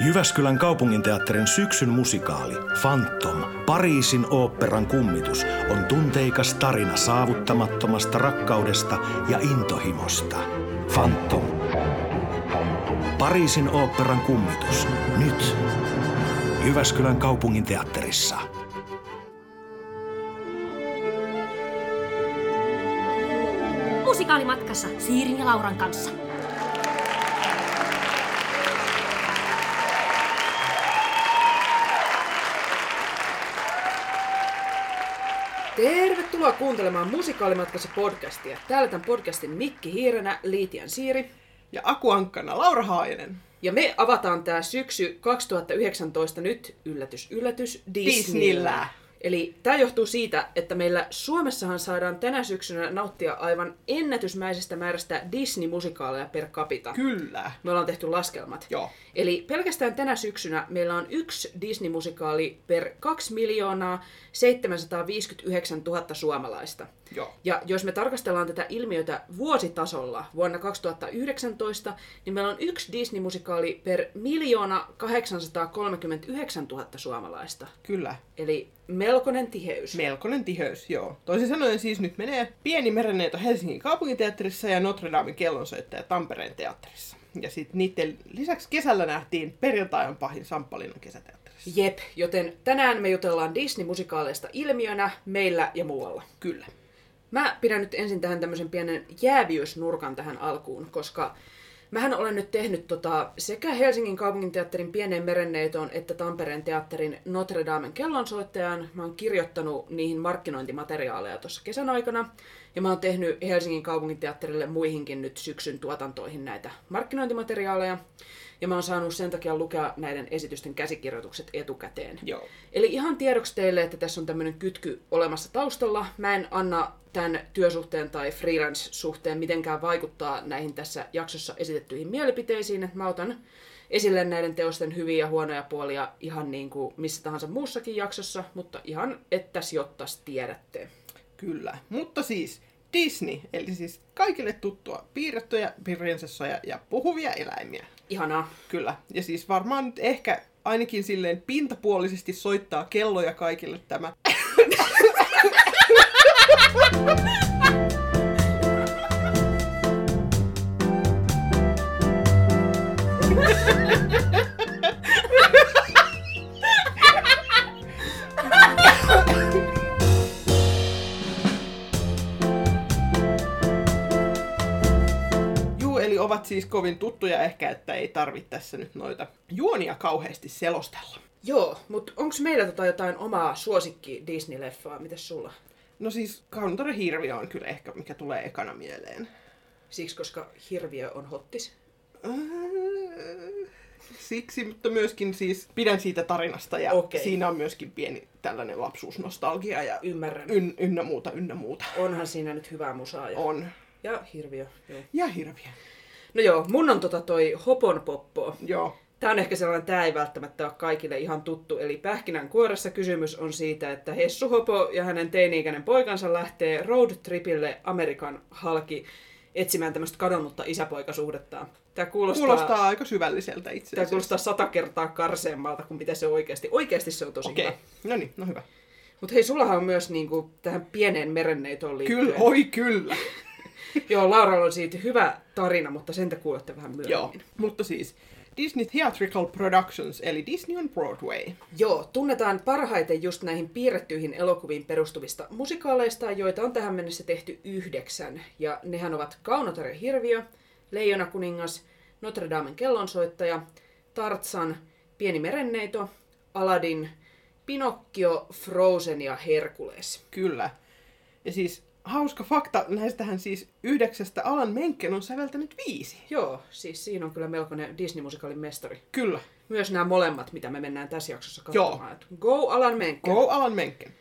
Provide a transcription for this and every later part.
Jyväskylän kaupunginteatterin syksyn musikaali Phantom, Pariisin oopperan kummitus, on tunteikas tarina saavuttamattomasta rakkaudesta ja intohimosta. Phantom. Pariisin oopperan kummitus. Nyt. Jyväskylän kaupunginteatterissa. Musikaalimatkassa Siirin ja Lauran kanssa. Tervetuloa kuuntelemaan Musikaalimatkassa podcastia. Täällä tämän podcastin Mikki Hiirenä, Liitian Siiri. Ja akuankkana Laura Haajanen. Ja me avataan tää syksy 2019 nyt, yllätys, yllätys, Disneyllä. Disneyllä. Eli tämä johtuu siitä, että meillä Suomessahan saadaan tänä syksynä nauttia aivan ennätysmäisestä määrästä Disney-musikaaleja per capita. Kyllä. Me ollaan tehty laskelmat. Joo. Eli pelkästään tänä syksynä meillä on yksi Disney-musikaali per 2 miljoonaa 759 000 suomalaista. Joo. Ja jos me tarkastellaan tätä ilmiötä vuositasolla vuonna 2019, niin meillä on yksi Disney-musikaali per miljoona 839 000 suomalaista. Kyllä. Eli melkoinen tiheys. Melkoinen tiheys, joo. Toisin sanoen siis nyt menee Pieni merenneito Helsingin kaupunginteatterissa ja Notre Damen kellonsoittaja Tampereen teatterissa. Ja sitten niiden lisäksi kesällä nähtiin Perjantai on pahin Samppalinnan kesäteatterissa. Jep, joten tänään me jutellaan Disney-musikaaleista ilmiönä meillä ja muualla. Kyllä. Mä pidän nyt ensin tähän tämmöisen pienen jääviysnurkan tähän alkuun, koska mähän olen nyt tehnyt tota, sekä Helsingin kaupunginteatterin Pieneen merenneitoon että Tampereen teatterin Notre Damen kellonsoittajan. Mä oon kirjoittanut niihin markkinointimateriaaleja tuossa kesän aikana. Ja mä oon tehnyt Helsingin kaupunginteatterille muihinkin nyt syksyn tuotantoihin näitä markkinointimateriaaleja. Ja mä oon saanut sen takia lukea näiden esitysten käsikirjoitukset etukäteen. Joo. Eli ihan tiedoksi teille, että tässä on tämmöinen kytky olemassa taustalla. Mä en anna tämän työsuhteen tai freelance-suhteen mitenkään vaikuttaa näihin tässä jaksossa esitettyihin mielipiteisiin. Mä otan esille näiden teosten hyviä ja huonoja puolia ihan niin kuin missä tahansa muussakin jaksossa, mutta ihan että jottas tiedätte. Kyllä. Mutta siis Disney, eli siis kaikille tuttua piirrettyjä prinsessoja ja puhuvia eläimiä. Ihanaa. Kyllä. Ja siis varmaan nyt ehkä ainakin silleen pintapuolisesti soittaa kelloja kaikille tämä. ovat siis kovin tuttuja ehkä, että ei tarvitse tässä nyt noita juonia kauheasti selostella. Joo, mutta onko meillä tota jotain omaa suosikki Disney-leffaa? Mitäs sulla? No siis Kaunotori Hirviö on kyllä ehkä, mikä tulee ekana mieleen. Siksi, koska hirviö on hottis. Äh, Siksi, mutta myöskin siis pidän siitä tarinasta ja Okei. siinä on myöskin pieni tällainen lapsuusnostalgia ja Ymmärrän. yn, ynnä muuta, ynnä muuta. Onhan siinä nyt hyvää musaa. Ja, On. ja hirviö. Joo. Ja hirviö. No joo, mun on tota toi Hopon Poppo. Joo. Tää on ehkä sellainen, tää ei välttämättä ole kaikille ihan tuttu. Eli pähkinän kuoressa kysymys on siitä, että Hessu Hopo ja hänen teini-ikäinen poikansa lähtee roadtripille Amerikan halki etsimään tämmöistä kadonnutta isäpoikasuhdettaan. Tää kuulostaa, Kuulostaa aika syvälliseltä itse tää asiassa. kuulostaa sata kertaa karseemmalta kuin mitä se oikeasti. Oikeasti se on tosi Okei. hyvä. No niin, no hyvä. Mutta hei, sullahan on myös niinku, tähän pieneen merenneitoon liittyen. Kyllä, oi kyllä. Joo, Lauralla on siitä hyvä tarina, mutta sen te kuulette vähän myöhemmin. Joo, mutta siis Disney Theatrical Productions, eli Disney on Broadway. Joo, tunnetaan parhaiten just näihin piirrettyihin elokuviin perustuvista musikaaleista, joita on tähän mennessä tehty yhdeksän. Ja nehän ovat Kaunotar ja Hirviö, Leijona kuningas, Notre Damen kellonsoittaja, Tartsan, Pieni merenneito, Aladdin, Pinokkio, Frozen ja Herkules. Kyllä. Ja siis hauska fakta, näistähän siis yhdeksästä Alan Menken on säveltänyt viisi. Joo, siis siinä on kyllä melkoinen Disney-musikaalin mestari. Kyllä. Myös nämä molemmat, mitä me mennään tässä jaksossa Joo. katsomaan. Et Go Alan Menken. Go Alan Menken.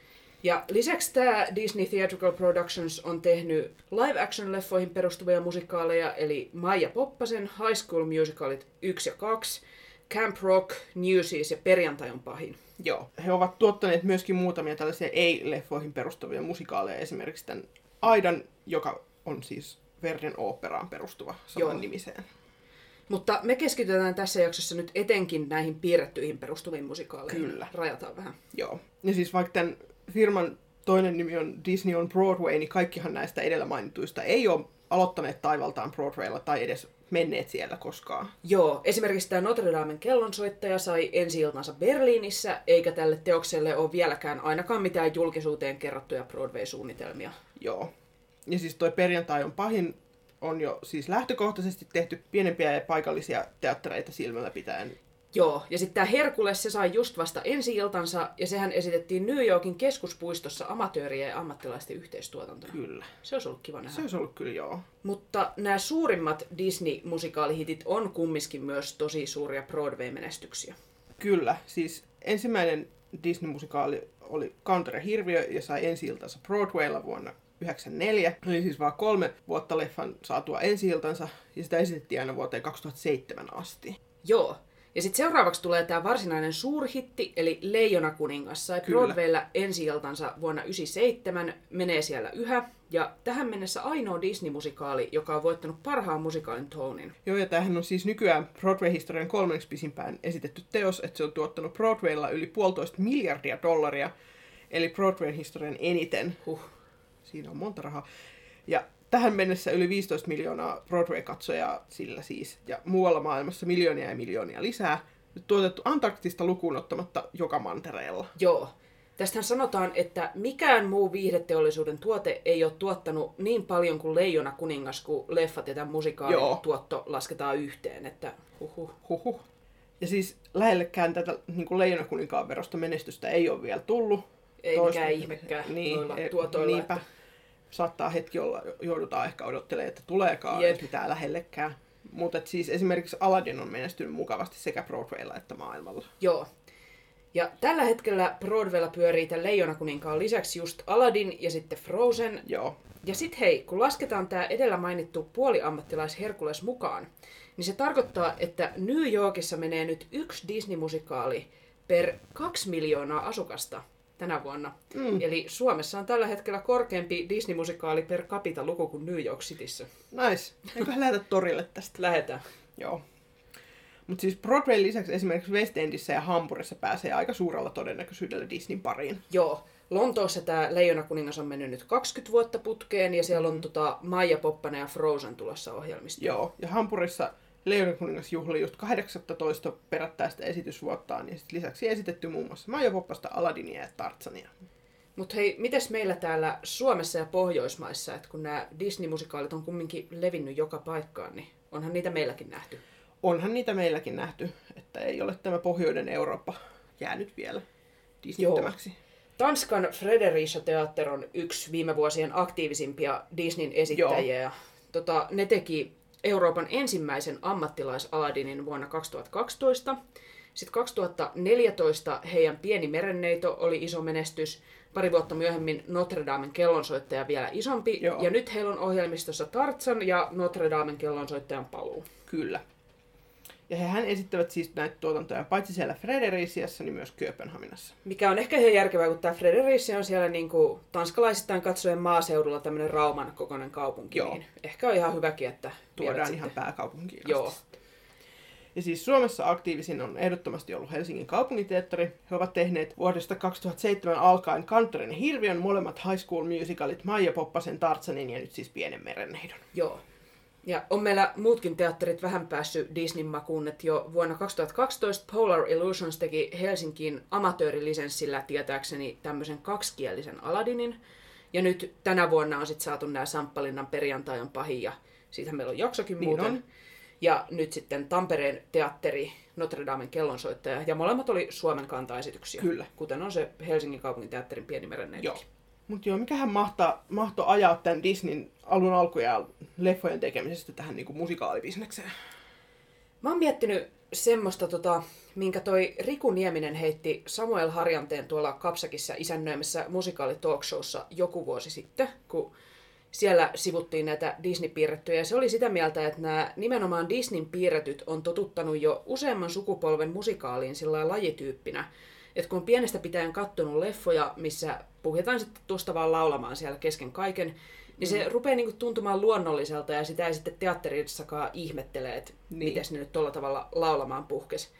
Ja lisäksi tämä Disney Theatrical Productions on tehnyt live-action-leffoihin perustuvia musikaaleja, eli Maija Poppasen High School Musicalit 1 ja 2, Camp Rock, Newsies ja Perjantai on pahin. Joo. He ovat tuottaneet myöskin muutamia tällaisia ei-leffoihin perustuvia musikaaleja, esimerkiksi tämän Aidan, joka on siis Verden oopperaan perustuva saman Joo. nimiseen. Mutta me keskitytään tässä jaksossa nyt etenkin näihin piirrettyihin perustuviin musikaaleihin. Kyllä. Rajataan vähän. Joo. Ja siis vaikka tämän firman toinen nimi on Disney on Broadway, niin kaikkihan näistä edellä mainituista ei ole aloittaneet taivaltaan Broadwaylla tai edes menneet siellä koskaan. Joo, esimerkiksi tämä Notre Damen kellonsoittaja sai ensi iltansa Berliinissä, eikä tälle teokselle ole vieläkään ainakaan mitään julkisuuteen kerrottuja Broadway-suunnitelmia. Joo. Ja siis toi perjantai on pahin on jo siis lähtökohtaisesti tehty pienempiä ja paikallisia teattereita silmällä pitäen. Joo, ja sitten tämä Herkules, se sai just vasta ensi iltansa, ja sehän esitettiin New Yorkin keskuspuistossa amatöörien ja ammattilaisten yhteistuotantona. Kyllä. Se olisi ollut kiva nähdä. Se olisi ollut kyllä joo. Mutta nämä suurimmat Disney-musikaalihitit on kumminkin myös tosi suuria Broadway-menestyksiä. Kyllä, siis ensimmäinen Disney-musikaali oli Counter Hirviö ja sai ensi iltansa Broadwaylla vuonna 1994. Eli siis vaan kolme vuotta leffan saatua ensi iltansa ja sitä esitettiin aina vuoteen 2007 asti. Joo. Ja sitten seuraavaksi tulee tämä varsinainen suurhitti, eli Leijona kuningas. Sai Kyllä. Broadwaylla ensi vuonna 1997, menee siellä yhä. Ja tähän mennessä ainoa Disney-musikaali, joka on voittanut parhaan musikaalin Tonin. Joo, ja tämähän on siis nykyään Broadway-historian kolmanneksi pisimpään esitetty teos, että se on tuottanut Broadwaylla yli puolitoista miljardia dollaria, eli Broadwayn historian eniten. Huh. Siinä on monta rahaa. Ja tähän mennessä yli 15 miljoonaa Broadway-katsojaa sillä siis, ja muualla maailmassa miljoonia ja miljoonia lisää. Nyt tuotettu Antarktista lukuun ottamatta joka mantereella. Joo. Tästähän sanotaan, että mikään muu viihdeteollisuuden tuote ei ole tuottanut niin paljon kuin Leijona kuningas, kun leffat ja tämän musikaalin Joo. tuotto lasketaan yhteen. Että huhu. Huhhuh. Ja siis lähellekään tätä niin kuin Leijonakuninkaan verosta menestystä ei ole vielä tullut. Ei Toista- mikään ihmekään noilla e- tuotoilla, Niinpä. että- Saattaa hetki olla, joudutaan ehkä odottelemaan, että tuleekaan Jep. edes mitään lähellekään. Mutta siis esimerkiksi Aladdin on menestynyt mukavasti sekä Broadwaylla että maailmalla. Joo. Ja tällä hetkellä Broadwaylla pyörii tämän Leijona kuninkaan lisäksi just Aladdin ja sitten Frozen. Joo, Ja sit hei, kun lasketaan tämä edellä mainittu puoliammattilais Herkules mukaan, niin se tarkoittaa, että New Yorkissa menee nyt yksi Disney-musikaali per kaksi miljoonaa asukasta tänä vuonna. Mm. Eli Suomessa on tällä hetkellä korkeampi Disney-musikaali per capita luku kuin New York Cityssä. nice. Eiköhän lähdetä torille tästä. Lähetään. Joo. Mutta siis Broadwayn lisäksi esimerkiksi West Endissä ja Hampurissa pääsee aika suurella todennäköisyydellä Disneyn pariin. Joo. Lontoossa tämä Leijona kuningas on mennyt nyt 20 vuotta putkeen ja siellä on tota Maija Poppanen ja Frozen tulossa ohjelmistoon. Joo, ja Hampurissa Leijonakuningas juhli just 18 perättäistä esitysvuottaan, ja sit lisäksi esitetty muun muassa Maija Poppasta, Aladinia ja Tarzania. Mutta hei, mites meillä täällä Suomessa ja Pohjoismaissa, että kun nämä Disney-musikaalit on kumminkin levinnyt joka paikkaan, niin onhan niitä meilläkin nähty. Onhan niitä meilläkin nähty, että ei ole tämä pohjoinen Eurooppa jäänyt vielä Disneyttämäksi. Tanskan Fredericia Theater on yksi viime vuosien aktiivisimpia Disneyn esittäjiä. Ja, tota, ne teki Euroopan ensimmäisen ammattilais-Aladinin vuonna 2012. Sitten 2014 heidän Pieni merenneito oli iso menestys. Pari vuotta myöhemmin Notre Damen kellonsoittaja vielä isompi. Joo. Ja nyt heillä on ohjelmistossa Tarzan ja Notre Damen kellonsoittajan paluu. Kyllä. Ja hehän esittävät siis näitä tuotantoja paitsi siellä Fredericiassa, niin myös Kööpenhaminassa. Mikä on ehkä ihan järkevää, kun tämä Fredericia on siellä niin kuin tanskalaisittain katsoen maaseudulla tämmöinen Rauman kokoinen kaupunki. Joo. Niin ehkä on ihan hyväkin, että Tuodaan ihan sitten- pääkaupunkiin Joo. asti. Ja siis Suomessa aktiivisin on ehdottomasti ollut Helsingin kaupunginteatteri. He ovat tehneet vuodesta 2007 alkaen Kantarin ja Hirviön molemmat High School musicalit Maija Poppasen, Tartsanin ja nyt siis Pienen merenneidon. Joo. Ja on meillä muutkin teatterit vähän päässyt Disneyn makuun, että jo vuonna 2012 Polar Illusions teki Helsinkiin amatöörilisenssillä tietääkseni tämmöisen kaksikielisen Aladinin. Ja nyt tänä vuonna on sitten saatu nämä Samppalinnan perjantai on pahin ja siitä meillä on jaksokin Niin muuten. on. Ja nyt sitten Tampereen teatteri Notre Damen kellonsoittaja. Ja molemmat oli Suomen kantaesityksiä. Kyllä. Kuten on se Helsingin kaupungin teatterin pieni Joo. Mutta joo, mikähän mahtaa, mahto ajaa tämän Disneyn alun alkuja leffojen tekemisestä tähän niinku musikaalibisnekseen? Mä oon miettinyt semmoista, tota, minkä toi Riku Nieminen heitti Samuel Harjanteen tuolla Kapsakissa isännöimässä musikaali talkshowssa joku vuosi sitten, kun siellä sivuttiin näitä Disney-piirrettyjä. Se oli sitä mieltä, että nämä nimenomaan Disneyn piirretyt on totuttanut jo useamman sukupolven musikaaliin sillä lajityyppinä. Että kun on pienestä pitäen kattonut leffoja, missä puhjetaan sitten tuosta vaan laulamaan siellä kesken kaiken, Niin se rupeaa niinku tuntumaan luonnolliselta ja sitä ei sitten teatterissakaan ihmettele, että Niin. miten ne nyt tuolla tavalla laulamaan puhkes.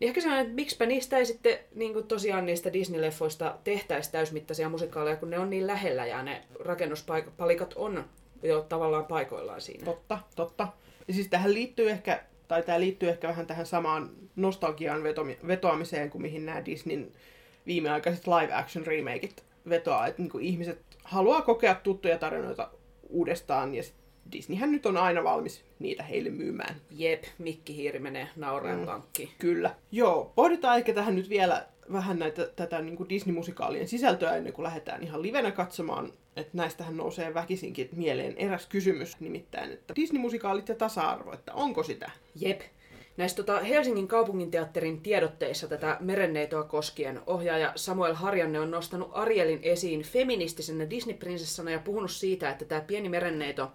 Niin ehkä sellainen, että miksipä niistä ei sitten niin kuin tosiaan niistä Disney-leffoista tehtäisi täysmittaisia musikaaleja, kun ne on niin lähellä ja ne rakennuspalikat on jo tavallaan paikoillaan siinä. Totta, totta. Ja siis tähän liittyy ehkä, tai tämä liittyy ehkä vähän tähän samaan nostalgiaan vetomi- vetoamiseen kuin mihin nämä Disneyn viimeaikaiset live action remakeit vetoaa. Että niinku ihmiset haluaa kokea tuttuja tarinoita uudestaan ja sit Disneyhän nyt on aina valmis niitä heille myymään. Jep, Mikki Hiiri menee nauraen Mm. mm. pankkiin. Kyllä. Joo, pohditaan ehkä tähän nyt vielä vähän näitä, tätä niin kuin Disney-musikaalien sisältöä ennen kuin lähdetään ihan livenä katsomaan. Että näistähän nousee väkisinkin mieleen eräs kysymys, nimittäin, että Disney-musikaalit ja tasa-arvo, että onko sitä? Jep. Näissä tota, Helsingin kaupunginteatterin tiedotteissa tätä merenneitoa koskien ohjaaja Samuel Harjanne on nostanut Arielin esiin feministisenä Disney-prinsessana ja puhunut siitä, että tämä pieni merenneito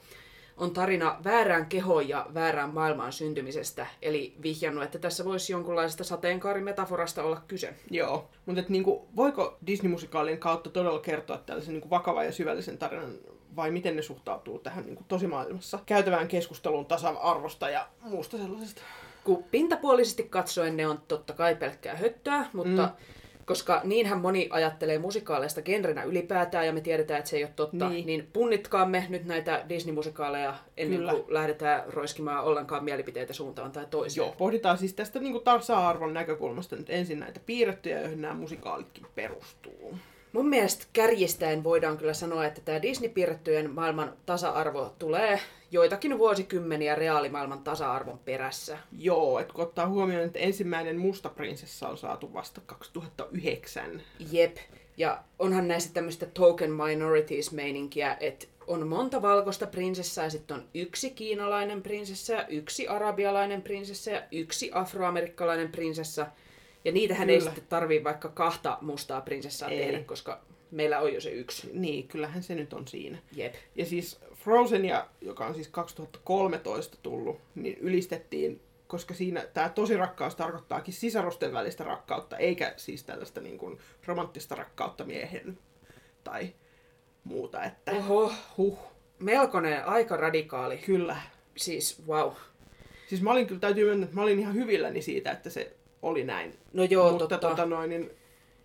on tarina väärään kehoon ja väärään maailmaan syntymisestä. Eli vihjannut, että tässä voisi jonkunlaisesta sateenkaarimetaforasta olla kyse. Joo, mutta et niinku, voiko Disney-musikaalien kautta todella kertoa tällaisen niinku vakavan ja syvällisen tarinan, vai miten ne suhtautuu tähän niinku tosimaailmassa käytävään keskusteluun tasa-arvosta ja muusta sellaisesta? kun pintapuolisesti katsoen ne on totta kai pelkkää höttöä, mutta Mm. Koska niinhän moni ajattelee musikaaleista genrenä ylipäätään ja me tiedetään, että se ei ole totta, Niin. niin, niin punnitkaamme nyt näitä Disney-musikaaleja ennen Kyllä. kuin lähdetään roiskimaan ollenkaan mielipiteitä suuntaan tai toiseen. Joo, pohditaan siis tästä niinku tasa-arvon näkökulmasta nyt ensin näitä piirrettyjä, joihin nämä musikaalitkin perustuu. Mun mielestä kärjistäen voidaan kyllä sanoa, että tämä Disney-piirrettyjen maailman tasa-arvo tulee joitakin vuosikymmeniä reaalimaailman tasa-arvon perässä. Joo, että kun ottaa huomioon, että ensimmäinen musta prinsessa on saatu vasta 2009. Jep. Ja onhan näissä tämmöistä token minorities-meininkiä, että on monta valkoista prinsessaa ja sitten on yksi kiinalainen prinsessa ja yksi arabialainen prinsessa ja yksi afroamerikkalainen prinsessa. Ja niitähän ei Kyllä. sitten tarvii vaikka kahta mustaa prinsessaa Ei. tehdä, koska meillä on jo se yksi. Niin, kyllähän se nyt on siinä. Jep. Ja siis Frozenia, joka on siis 2013 tullut, niin ylistettiin, koska siinä tämä tosi rakkaus tarkoittaakin sisarusten välistä rakkautta, eikä siis tällaista niin kuin romanttista rakkautta miehen tai muuta. Että Oho, huh, melkoinen, aika radikaali. kyllä. Siis wow. Siis mä olin kyllä, täytyy myöntää, että mä olin ihan hyvilläni siitä, että se oli näin. No joo, Mutta totta. tota noin, niin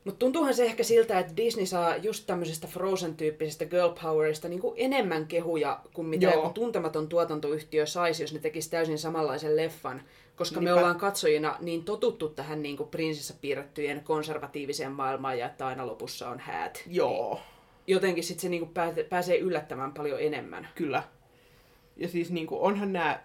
Mutta tuntuuhan se ehkä siltä, että Disney saa just tämmöisestä Frozen-tyyppisestä girl powerista niin kuin enemmän kehuja kuin mitä joku tuntematon tuotantoyhtiö saisi, jos ne tekisi täysin samanlaisen leffan. Koska me Niinpä. ollaan katsojina niin totuttu tähän niin kuin prinsessapiirrettyjen konservatiiviseen maailmaan ja että aina lopussa on häät. joo. Niin jotenkin sitten se niin kuin pääse- pääsee yllättämään paljon enemmän. Kyllä. Ja siis niin kuin, onhan nämä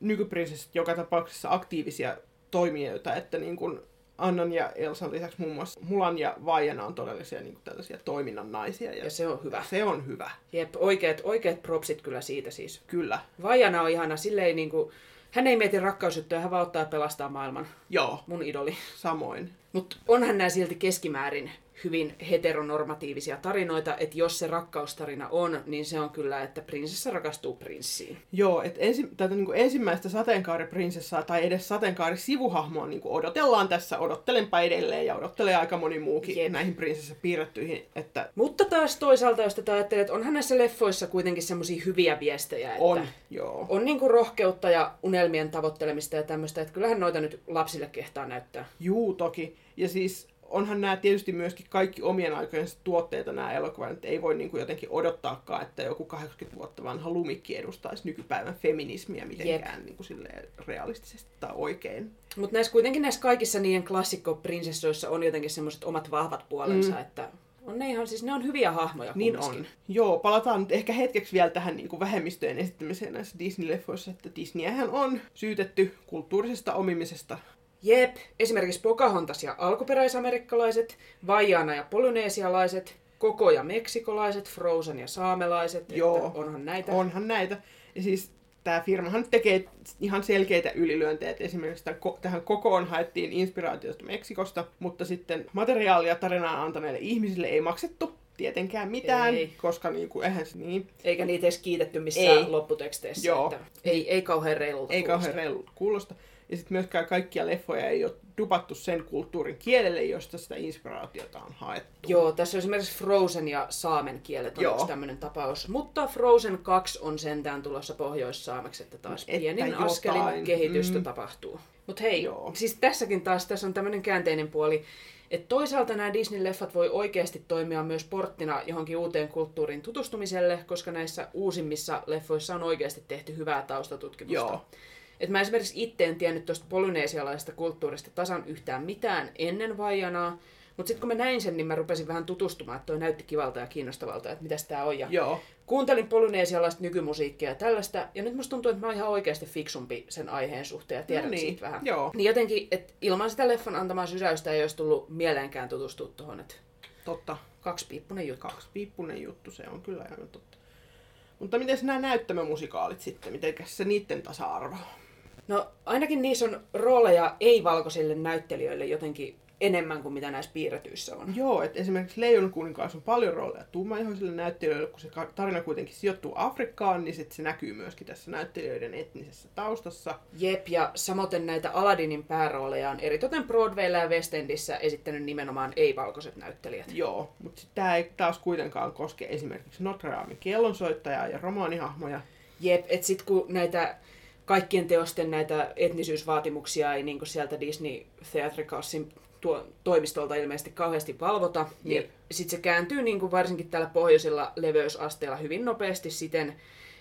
nykyprinsessit joka tapauksessa aktiivisia toimijoita, että niin kuin Annan ja Elsan lisäksi muun muassa Mulan ja Vaijana on todellisia niin kuin tällaisia toiminnan naisia. Ja, Ja se on hyvä. se on hyvä, Jep, oikeat, oikeat propsit kyllä siitä siis. kyllä. Vajana on ihana, silleen niin kuin, hän ei mieti rakkausjuttuja, hän vaan ottaa pelastaa maailman. Joo, Mun idoli. samoin. Mutta onhan nämä silti keskimäärin hyvin heteronormatiivisia tarinoita, että jos se rakkaustarina on, niin se on kyllä, että prinsessa rakastuu prinssiin. Joo, että ensi, tätä niin kuin ensimmäistä sateenkaariprinsessaa tai edes sateenkaarisivuhahmoa niin kuin odotellaan tässä, odottelenpa edelleen ja odottelee aika moni muukin Jep. näihin prinsessapiirrettyihin, että Mutta taas toisaalta, jos tätä ajattelee, että onhan näissä leffoissa kuitenkin semmoisia hyviä viestejä, että on, joo. on niinku rohkeutta ja unelmien tavoittelemista ja tämmöistä, että kyllähän noita nyt lapsille kehtaa näyttää. Juu, toki. Ja siis onhan nämä tietysti myöskin kaikki omien aikojensa tuotteita nämä elokuvat, että ei voi niin kuin jotenkin odottaakaan, että joku 80 vuotta vanha lumikki edustaisi nykypäivän feminismiä mitenkään niin kuin silleen realistisesti tai oikein. Mutta näissä kuitenkin näissä kaikissa niiden klassikko-prinsessoissa on jotenkin semmoiset omat vahvat puolensa, mm. että on ne ihan, siis ne on hyviä hahmoja Niin on. Joo, palataan nyt ehkä hetkeksi vielä tähän niin kuin vähemmistöjen esittämiseen näissä Disney-leffoissa, että Disneyhän on syytetty kulttuurisesta omimisesta. Jep, esimerkiksi Pocahontas ja alkuperäisamerikkalaiset, Vaiana ja polyneesialaiset, Koko ja meksikolaiset, Frozen ja saamelaiset, Joo. että onhan näitä. Onhan näitä. Ja siis tämä firmahan tekee ihan selkeitä ylilyöntejä. että Esimerkiksi tämän, tähän kokoon haettiin inspiraatiosta Meksikosta, mutta sitten materiaalia tarinaan antaneille ihmisille ei maksettu tietenkään mitään, Ei. koska niin kuin, eihän se niin, Eikä niitä edes kiitetty missään Ei. lopputeksteissä. Joo. Että ei, ei kauhean reilulta ei kuulosta. kauhean reilu kuulosta. Ja sitten myöskään kaikkia leffoja ei ole dupattu sen kulttuurin kielelle, josta sitä inspiraatiota on haettu. Joo, tässä on esimerkiksi Frozen ja saamen kielet on Joo. yksi tämmöinen tapaus. Mutta Frozen 2 on sentään tulossa pohjoissaameksi, että taas Että pienin jotain. askelin kehitystä Mm. tapahtuu. Mutta hei, Joo. siis tässäkin taas tässä on tämmöinen käänteinen puoli, että toisaalta nämä Disney-leffat voi oikeasti toimia myös porttina johonkin uuteen kulttuuriin tutustumiselle, koska näissä uusimmissa leffoissa on oikeasti tehty hyvää taustatutkimusta. Joo. Et mä esimerkiksi itse en tiennyt tuosta polyneesialaisesta kulttuurista tasan yhtään mitään ennen vaijanaa, mutta sitten kun mä näin sen, niin mä rupesin vähän tutustumaan, että toi näytti kivalta ja kiinnostavalta, että mitäs tää on. Ja Joo. kuuntelin polyneesialaista nykymusiikkia ja tällaista, ja nyt musta tuntuu, että mä oon ihan oikeasti fiksumpi sen aiheen suhteen ja tiedän No niin, siitä vähän. joo. Niin jotenkin, että ilman sitä leffan antamaa sysäystä ei olisi tullut mieleenkään tutustua tuohon, että Totta. kaksipiippunen juttu. Kaksipiippunen juttu, se on kyllä ihan totta. Mutta miten nämä näyttämömusikaalit sitten, miten se niiden tasa-arvo? No ainakin niissä on rooleja ei-valkoisille näyttelijöille jotenkin enemmän kuin mitä näissä piirretyissä on. Joo, että esimerkiksi Leijon kuninkaassa on paljon rooleja tummaihoisille näyttelijöille, kun se tarina kuitenkin sijoittuu Afrikkaan, niin sit se näkyy myöskin tässä näyttelijöiden etnisessä taustassa. Jep, ja samoin näitä Aladinin päärooleja on eritoten Broadwaylla ja West Endissä esittänyt nimenomaan ei-valkoiset näyttelijät. Joo, mutta tämä ei taas kuitenkaan koske esimerkiksi Notre Damein kellonsoittajaa ja romaanihahmoja. Jep, et sit kun näitä kaikkien teosten näitä etnisyysvaatimuksia ei niin sieltä Disney Theatricalsin tuo, toimistolta ilmeisesti kauheasti valvota, niin Jep. sit se kääntyy niin kuin varsinkin tällä pohjoisilla leveysasteella hyvin nopeasti siten,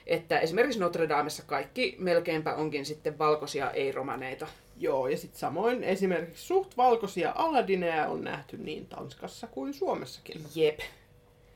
että esimerkiksi Notre Damessa kaikki melkeinpä onkin sitten valkoisia ei-romaneita. Joo, ja sitten samoin esimerkiksi suht valkoisia Aladineja on nähty niin Tanskassa kuin Suomessakin. Jep.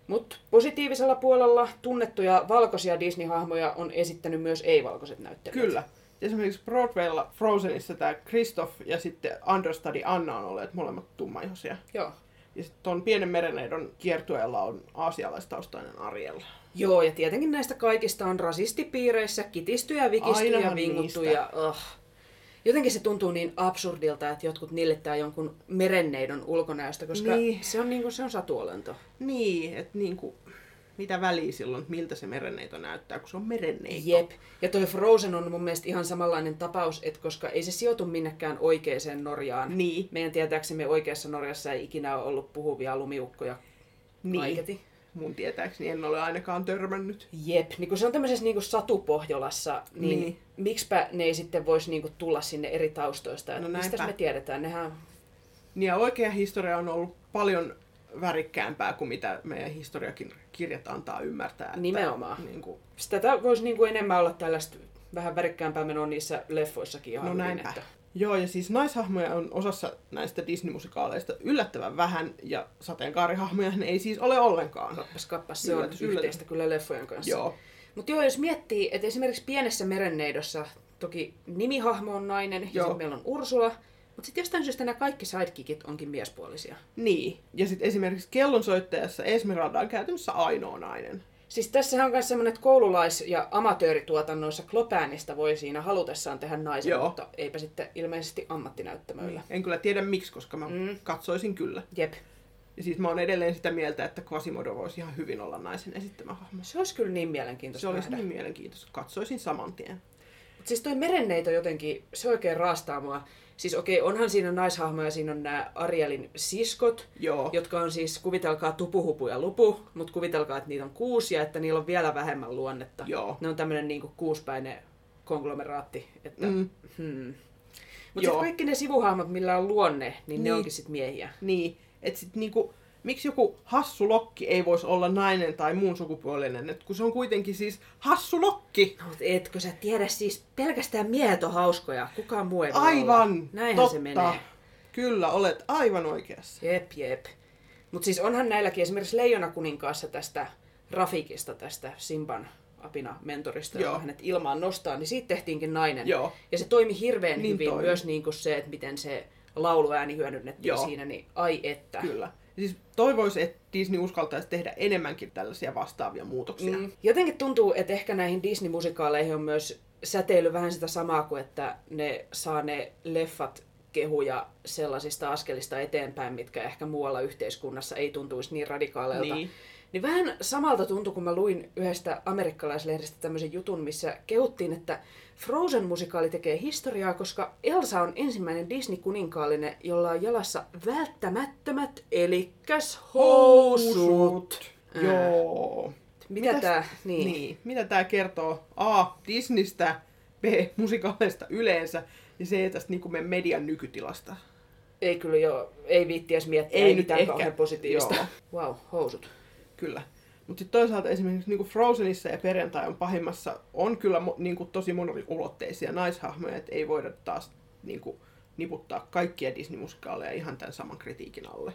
Mutta positiivisella puolella tunnettuja valkoisia Disney-hahmoja on esittänyt myös ei-valkoiset näyttelijät. Kyllä. Esimerkiksi Broadwaylla Frozenissa tämä Kristoff ja sitten Understudy Anna on olleet molemmat tummaihoisia. Joo. Ja sitten tuon pienen mereneidon kiertueella on aasialaistaustainen Ariella. Joo, ja tietenkin näistä kaikista on rasistipiireissä kitisty ja vikisty ja Ainahan vinguttu niistä. ja uh. Jotenkin se tuntuu niin absurdilta, että jotkut nillettää jonkun merenneidon ulkonäöstä, koska Niin. se on, niin kuin, se on satuolento. Niin, että niinku, mitä väliä silloin, että miltä se merenneito näyttää, kun se on merenneito. Jep. Ja toi Frozen on mun mielestä ihan samanlainen tapaus, että koska ei se sijoitu minnekään oikeaan Norjaan. Niin. Meidän tietääksemme oikeassa Norjassa ei ikinä ole ollut puhuvia lumiukkoja. Niin. Kaiketi. Mun tietääkseni en ole ainakaan törmännyt. Jep, niin kun se on tämmöisessä niin satupohjolassa, niin, Niin. miksipä ne ei sitten voisi niin tulla sinne eri taustoista? No. Mistä me tiedetään? Nehän... Niin ja oikea historia on ollut paljon värikkäämpää kuin mitä meidän historiakin kirjat antaa ymmärtää. Että, Nimenomaan. Niin kuin, Tätä voisi niin kuin enemmän olla tällaista vähän värikkäämpää menoa niissä leffoissakin ihan no hyvin, näinpä. Että... Joo, ja siis naishahmoja on osassa näistä Disney-musikaaleista yllättävän vähän, ja sateenkaarihahmoja ei siis ole ollenkaan. Kappas, kappas, se on Yllätys, yllätys. yhteistä kyllä leffojen kanssa. Joo, Mutta joo, jos miettii, että esimerkiksi pienessä merenneidossa toki nimihahmo on nainen, ja Joo. sitten meillä on Ursula, mutta sitten jostain syystä nämä kaikki sidekickit onkin miespuolisia. niin. Ja sitten esimerkiksi kellonsoittajassa Esmeralda on käytännössä ainoa nainen. Siis tässä on myös semmoinen, että koululais- ja amatöörituotannoissa Klopäänistä voi siinä halutessaan tehdä naisen, Joo. mutta eipä sitten ilmeisesti ammattinäyttämöillä. En kyllä tiedä miksi, koska mä Mm. katsoisin kyllä. Jep. Ja siis mä oon edelleen sitä mieltä, että Quasimodo voisi ihan hyvin olla naisen esittämä hahmo. Se olisi kyllä niin mielenkiintoista Se olisi nähdä. niin mielenkiintoista. Katsoisin saman tien. Mut siis toi merenneito jotenkin, se oikein raastaa mua. Siis okei, onhan siinä naishahmoja, siinä on nämä Arielin siskot, Joo. jotka on siis, kuvitelkaa tupuhupu ja lupu, mutta kuvitelkaa, että niitä on kuusi ja että niillä on vielä vähemmän luonnetta. Joo. Ne on tämmöinen niinku kuuspäinen konglomeraatti. Että, mm. Mm. hmm. Mutta sitten kaikki ne sivuhahmot, millä on luonne, niin, niin. ne onkin sitten miehiä. Niin, että sit niinku, miksi joku hassu lokki ei voisi olla nainen tai muun sukupuolinen, et kun se on kuitenkin siis hassu lokki. No, mut etkö sä tiedä siis, pelkästään miehet on hauskoja, kukaan muu ei Aivan, olla. Näinhän totta. se menee. Kyllä, olet aivan oikeassa. Jep, jep. Mutta siis onhan näilläkin esimerkiksi Leijona kuninkaassa tästä Rafikista, tästä Simban apina mentorista, Joo. joka hänet ilmaan nostaa, niin siitä tehtiinkin nainen. Joo. Ja se toimi hirveän Niin hyvin toimi. myös niin kuin se, että miten se lauluääni hyödynnettiin Joo. siinä, niin ai että. Kyllä. Siis toivoisi, että Disney uskaltaisi tehdä enemmänkin tällaisia vastaavia muutoksia. Mm. Jotenkin tuntuu, että ehkä näihin Disney-musikaaleihin on myös säteily vähän sitä samaa kuin, että ne saa ne leffat kehuja sellaisista askelista eteenpäin, mitkä ehkä muualla yhteiskunnassa ei tuntuisi niin radikaaleilta. Niin. Niin vähän samalta tuntui, kun mä luin yhdestä amerikkalaislehdestä tämmöisen jutun, missä kehuttiin, että Frozen-musikaali tekee historiaa, koska Elsa on ensimmäinen Disney-kuninkaallinen, jolla on jalassa välttämättömät, elikkäs housut. Ää, Joo. Mitä Mitäs- tää, niin. niin. Mitä tää kertoo? A. Disneystä, B. Musikaaleista yleensä ja C. tästä niin meidän median nykytilasta. Ei kyllä jo, ei viitti edes miettiä, Ei ei, nyt mitään ehkä. kauhean positiivista. Joo. Wow, housut. Kyllä. Mutta sitten toisaalta esimerkiksi niin Frozenissa ja Perjantai on pahimmassa on kyllä niin kuin tosi moniulotteisia naishahmoja, että ei voida taas niin kuin, niputtaa kaikkia Disney-musikaaleja ihan tämän saman kritiikin alle.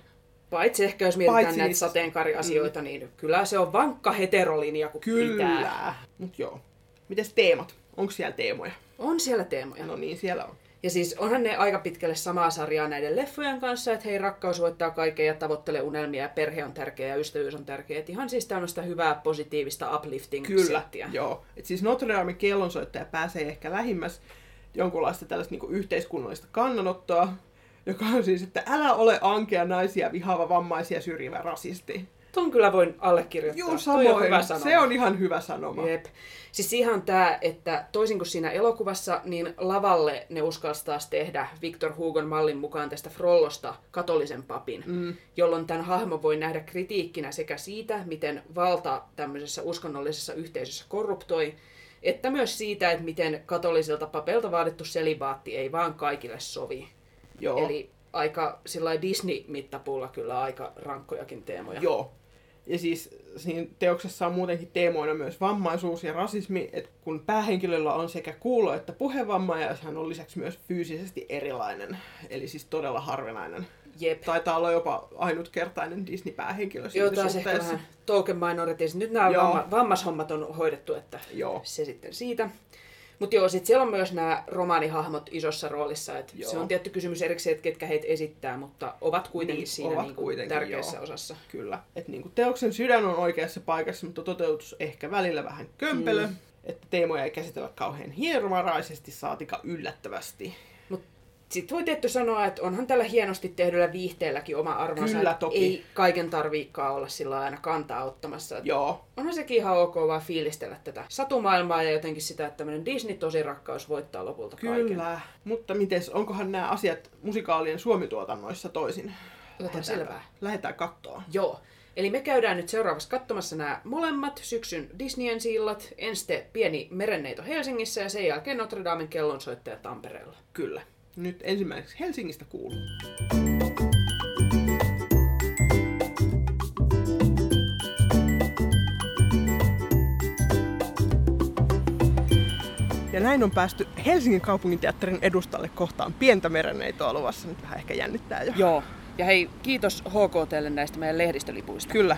Paitsi ehkä jos mietitään Paitsi näitä niitä- sateenkaariasioita, mm. niin kyllä se on vankka heterolinja, kun pitää. Kyllä. Mut joo. Mites teemat? Onko siellä teemoja? On siellä teemoja. No niin, siellä on. Ja siis onhan ne aika pitkälle samaa sarjaa näiden leffojen kanssa, että hei, rakkaus voittaa kaiken ja tavoittele unelmia ja perhe on tärkeä ja ystävyys on tärkeä. Et ihan siis tämmöistä hyvää, positiivista uplifting Kyllä, settiä. joo. Et siis Notre Dame kellonsoittaja pääsee ehkä lähimmäs jonkunlaista tällaista niinku yhteiskunnallista kannanottoa, joka on siis, että älä ole ankea naisia, vihaava vammaisia, syrjivä rasisti. Ton kyllä voin allekirjoittaa. Juu, Toi on samoin. hyvä sanoma. Se on ihan hyvä sanoma. Jep. Siis on tämä, että toisin kuin siinä elokuvassa, niin lavalle ne uskalsi taas tehdä Victor Hugon mallin mukaan tästä Frollosta katolisen papin, mm. jolloin tämän hahmo voi nähdä kritiikkinä sekä siitä, miten valta tämmöisessä uskonnollisessa yhteisössä korruptoi, että myös siitä, että miten katolisilta papelta vaadittu selibaatti ei vaan kaikille sovi. Joo. Eli aika sillä Disney-mittapuulla kyllä aika rankkojakin teemoja. Joo. Ja siis siinä teoksessa on muutenkin teemoina myös vammaisuus ja rasismi, että kun päähenkilöllä on sekä kuulo- että puhevamma ja hän on lisäksi myös fyysisesti erilainen, eli siis todella harvinainen. Jep. Taitaa olla jopa ainutkertainen Disney-päähenkilö siinä Joo, taas ehkä vähän token minorities. Nyt nämä Joo. vamma, vammashommat on hoidettu, että Joo. se sitten siitä. Mutta joo, sitten siellä on myös nämä romaanihahmot isossa roolissa. Et Joo. se on tietty kysymys erikseen, että ketkä heitä esittää, mutta ovat kuitenkin Niin, siinä ovat niinku kuitenkin, tärkeässä joo. osassa. Kyllä. Että niinku teoksen sydän on oikeassa paikassa, mutta toteutus ehkä välillä vähän kömpelö. Mm. Että teemoja ei käsitellä kauhean hierovaraisesti, saatika yllättävästi. Sitten voi tietty sanoa, että onhan tällä hienosti tehdyllä viihteelläkin oma arvonsa. Kyllä, toki. Ei kaiken tarviikaan olla sillä aina kantaa ottamassa. Joo, Onhan sekin ihan ok vaan fiilistellä tätä satumaailmaa ja jotenkin sitä, että tämmöinen Disney-tosirakkaus voittaa lopulta kaiken. kyllä. Mutta mites, onkohan nämä asiat musikaalien suomituotannoissa toisin? Otetaan selvää. Lähdetään kattoon. Joo. Eli me käydään nyt seuraavaksi katsomassa nämä molemmat syksyn Disneyen sillat, ensin pieni merenneito Helsingissä ja sen jälkeen Notre Damen kellonsoittaja Tampereella. Kyllä. Nyt ensimmäiseksi Helsingistä kuuluu. Ja näin on päästy Helsingin kaupunginteatterin edustalle kohtaan pientä merenneitoa luvassa. Nyt vähän ehkä jännittää jo. Joo. Ja hei, kiitos HKTlle näistä meidän lehdistölipuista. Kyllä.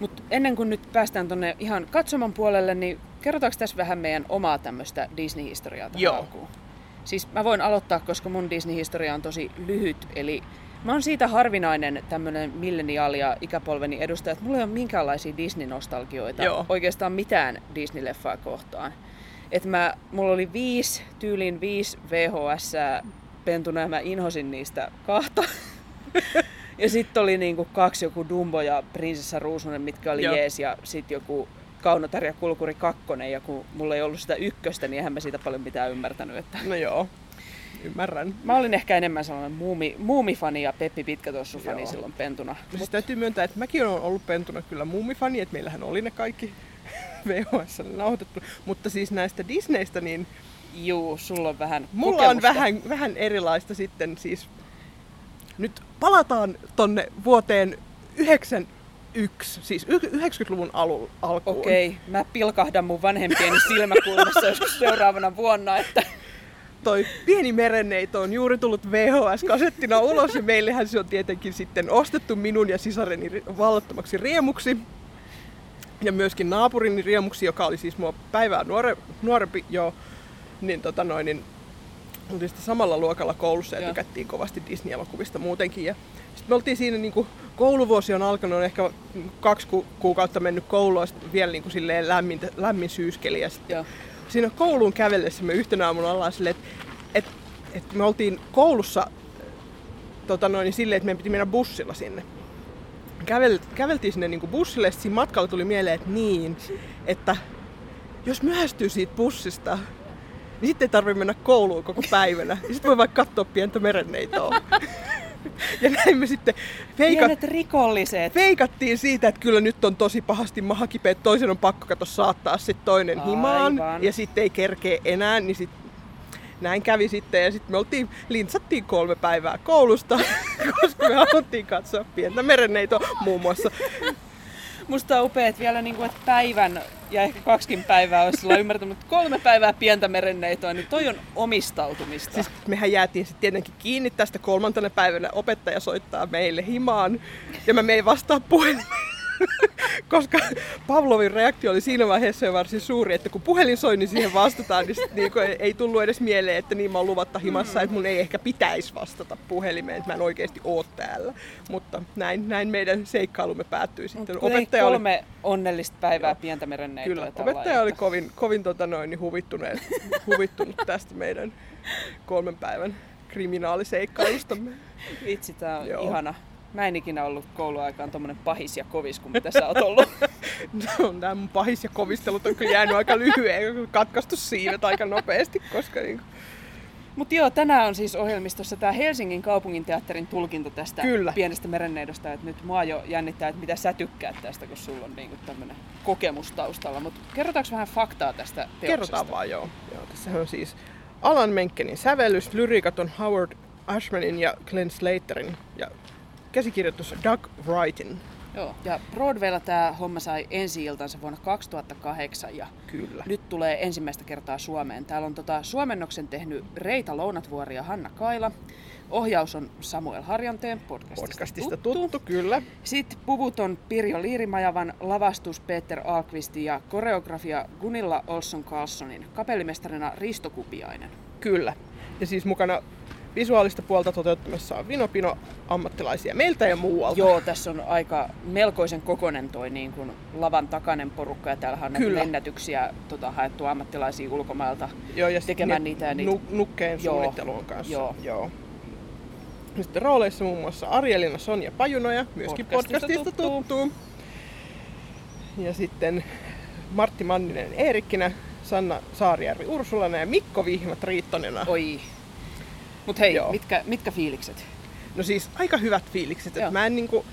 Mutta ennen kuin nyt päästään tonne ihan katsoman puolelle, niin kerrotaanko tässä vähän meidän omaa tämmöistä Disney-historiaa tähän Joo. alkuun? Siis mä voin aloittaa, koska mun Disney-historia on tosi lyhyt, eli mä oon siitä harvinainen tämmönen milleniaali ja ikäpolveni edustaja, että mulla ei ole minkäänlaisia Disney-nostalgioita, Joo. oikeastaan mitään Disney-leffaa kohtaan. Et mä, mulla oli viisi, tyylin viisi VHS pentuna ja mä inhosin niistä kahta. ja sitten oli niinku kaksi joku Dumbo ja Prinsessa Ruusunen, mitkä oli Joo. jees, ja sitten joku Kaunotarja Kulkuri kakkonen, ja kun mulla ei ollut sitä ykköstä, niin eihän mä siitä paljon mitään ymmärtänyt. Että... No joo, ymmärrän. Mä olin ehkä enemmän sellainen muumi, muumifani ja Peppi Pitkätossu-fani silloin pentuna. No siis täytyy myöntää, että mäkin olen ollut pentuna kyllä muumifani, että meillähän oli ne kaikki VHS nauhoitettu. Mutta siis näistä Disneystä, niin Juu, sulla on vähän mulla kokemusta. on vähän, vähän erilaista sitten siis. Nyt palataan tonne vuoteen 91, siis y- 90-luvun alu, alkuun. Okei, mä pilkahdan mun vanhempieni silmäkulmassa joskus seuraavana vuonna, että Toi pieni merenneito on juuri tullut VHS-kasettina ulos ja meillähän se on tietenkin sitten ostettu minun ja sisareni vallattomaksi riemuksi. Ja myöskin naapurini riemuksi, joka oli siis mua päivää nuore, nuorempi jo, niin, tota noin, niin oltiin sitten samalla luokalla koulussa ja Joo. tykättiin kovasti Disney-elokuvista muutenkin. Ja sitten me oltiin siinä, niin kuin, kouluvuosi on alkanut, on ehkä kaksi ku- kuukautta mennyt koulua, ja sitten vielä niin kuin, silleen lämmin, lämmin syyskeli. Ja sitten Joo. siinä kouluun kävellessä me yhtenä aamuna ollaan silleen, että et, et me oltiin koulussa tota noin, silleen, että meidän piti mennä bussilla sinne. kävel, käveltiin sinne niin bussille, sitten siinä matkalla tuli mieleen, että niin, että jos myöhästyy siitä bussista, niin sitten ei tarvitse mennä kouluun koko päivänä. Ja sitten voi vaikka katsoa pientä merenneitoa. Ja näin me sitten feika- Pienet rikolliset. feikattiin siitä, että kyllä nyt on tosi pahasti mahakipeä, että toisen on pakko kato saattaa sitten toinen himaan. Aivan. Ja sitten ei kerkee enää, niin sit näin kävi sitten. Ja sitten me oltiin, lintsattiin kolme päivää koulusta, koska me haluttiin katsoa pientä merenneitoa muun muassa. Musta on upea, että vielä niin kuin, että päivän ja ehkä kaksikin päivää olisi sillä ymmärtänyt, mutta kolme päivää pientä merenneitoa, niin toi on omistautumista. Siis mehän jäätiin sitten tietenkin kiinni tästä kolmantena päivänä. Opettaja soittaa meille himaan ja mä menin vastaan puhelimeen. Koska Pavlovin reaktio oli siinä vaiheessa jo varsin suuri, että kun puhelin soi, niin siihen vastataan, niin, sit niinku ei, ei tullut edes mieleen, että niin mä oon luvatta himassa, että mun ei ehkä pitäisi vastata puhelimeen, että mä en oikeasti oo täällä. Mutta näin, näin meidän seikkailumme päättyi sitten. Opettaja kolme oli... onnellista päivää pientä merenneitoa. Kyllä, opettaja oli kovin, kovin tota noin, niin huvittunut, huvittunut tästä meidän kolmen päivän kriminaaliseikkailustamme. Vitsi, tää on Joo. ihana. Mä en ikinä ollut kouluaikaan tommonen pahis ja kovis kuin mitä sä oot ollut. no, nämä mun pahis ja kovistelut on kyllä jäänyt aika lyhyen, katkaistu siivet aika nopeasti, koska niin kuin... Mutta joo, tänään on siis ohjelmistossa tämä Helsingin kaupunginteatterin tulkinta tästä Kyllä. pienestä merenneidosta. Että nyt mua jo jännittää, että mitä sä tykkäät tästä, kun sulla on niinku tämmöinen kokemus taustalla. Mutta kerrotaanko vähän faktaa tästä teoksesta? Kerrotaan vaan, joo. joo tässä on siis Alan Menkenin sävellys, lyriikat on Howard Ashmanin ja Glenn Slaterin ja käsikirjoitus Doug Wrightin. Joo, ja Broadwaylla tämä homma sai ensi iltansa vuonna 2008 ja Kyllä. nyt tulee ensimmäistä kertaa Suomeen. Täällä on tota, suomennoksen tehnyt Reita Lounatvuori ja Hanna Kaila. Ohjaus on Samuel Harjanteen podcastista, podcastista tuttu. tuttu. kyllä. Sitten puvut on Pirjo Liirimajavan, lavastus Peter Alkvisti ja koreografia Gunilla Olson Carlsonin, kapellimestarina Risto Kupiainen. Kyllä. Ja siis mukana visuaalista puolta toteuttamassa on Vinopino ammattilaisia meiltä ja muualta. Joo, tässä on aika melkoisen kokonen toi niin kuin lavan takainen porukka ja täällä on Kyllä. lennätyksiä tota, haettu ammattilaisia ulkomailta Joo, ja tekemään niitä. Ja niitä... Nu- nukkeen Joo. suunnitteluun kanssa. Joo. Joo. Sitten rooleissa muun muassa Arielina Sonja Pajunoja, myöskin podcastista, podcastista tuttu. tuttu. Ja sitten Martti Manninen Eerikkinä, Sanna Saarijärvi Ursulana ja Mikko Vihmat Riittonena. Oi, mutta hei, mitkä, mitkä fiilikset? No siis aika hyvät fiilikset. Että mä en niinku,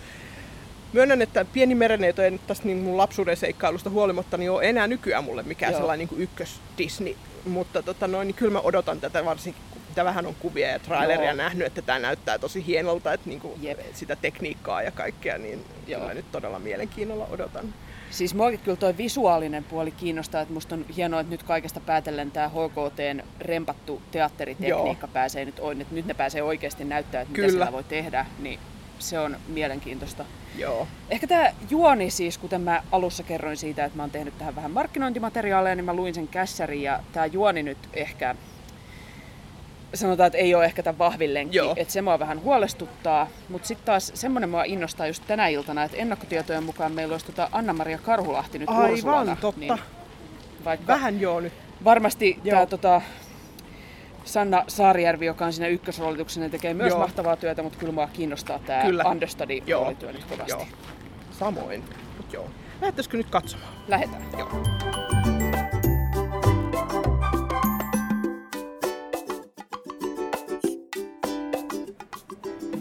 myönnän, että pieni mereneito ei tästä niin mun lapsuuden seikkailusta huolimatta niin ole enää nykyään mulle mikään Joo. sellainen niin ykkös Disney. Mutta tota noin, niin kyllä mä odotan tätä varsinkin, mitä vähän on kuvia ja traileria Joo. nähnyt, että tämä näyttää tosi hienolta, että niinku sitä tekniikkaa ja kaikkea, niin Joo. mä nyt todella mielenkiinnolla odotan. Siis muakin kyllä toi visuaalinen puoli kiinnostaa, että musta on hienoa, että nyt kaikesta päätellen tämä HKTn rempattu teatteritekniikka Joo. pääsee nyt, että nyt ne pääsee oikeasti näyttää, että kyllä. mitä siellä voi tehdä, niin se on mielenkiintoista. Joo. Ehkä tämä juoni siis, kuten mä alussa kerroin siitä, että mä oon tehnyt tähän vähän markkinointimateriaaleja, niin mä luin sen kässäri ja tämä juoni nyt ehkä sanotaan, että ei ole ehkä tämän vahvin lenkki, Joo. että se mua vähän huolestuttaa. Mutta sitten taas semmoinen mua innostaa just tänä iltana, että ennakkotietojen mukaan meillä olisi tota Anna-Maria Karhulahti nyt Aivan, Ursulana. totta. Niin vaikka vähän joo nyt. Varmasti tämä tota, Sanna Saarijärvi, joka on siinä ykkösroolituksena, tekee myös joo. mahtavaa työtä, mutta kyllä mua kiinnostaa tämä understudy-roolityö nyt kovasti. Joo. Samoin, Mut joo. Lähettäisikö nyt katsomaan? Lähetään. Joo.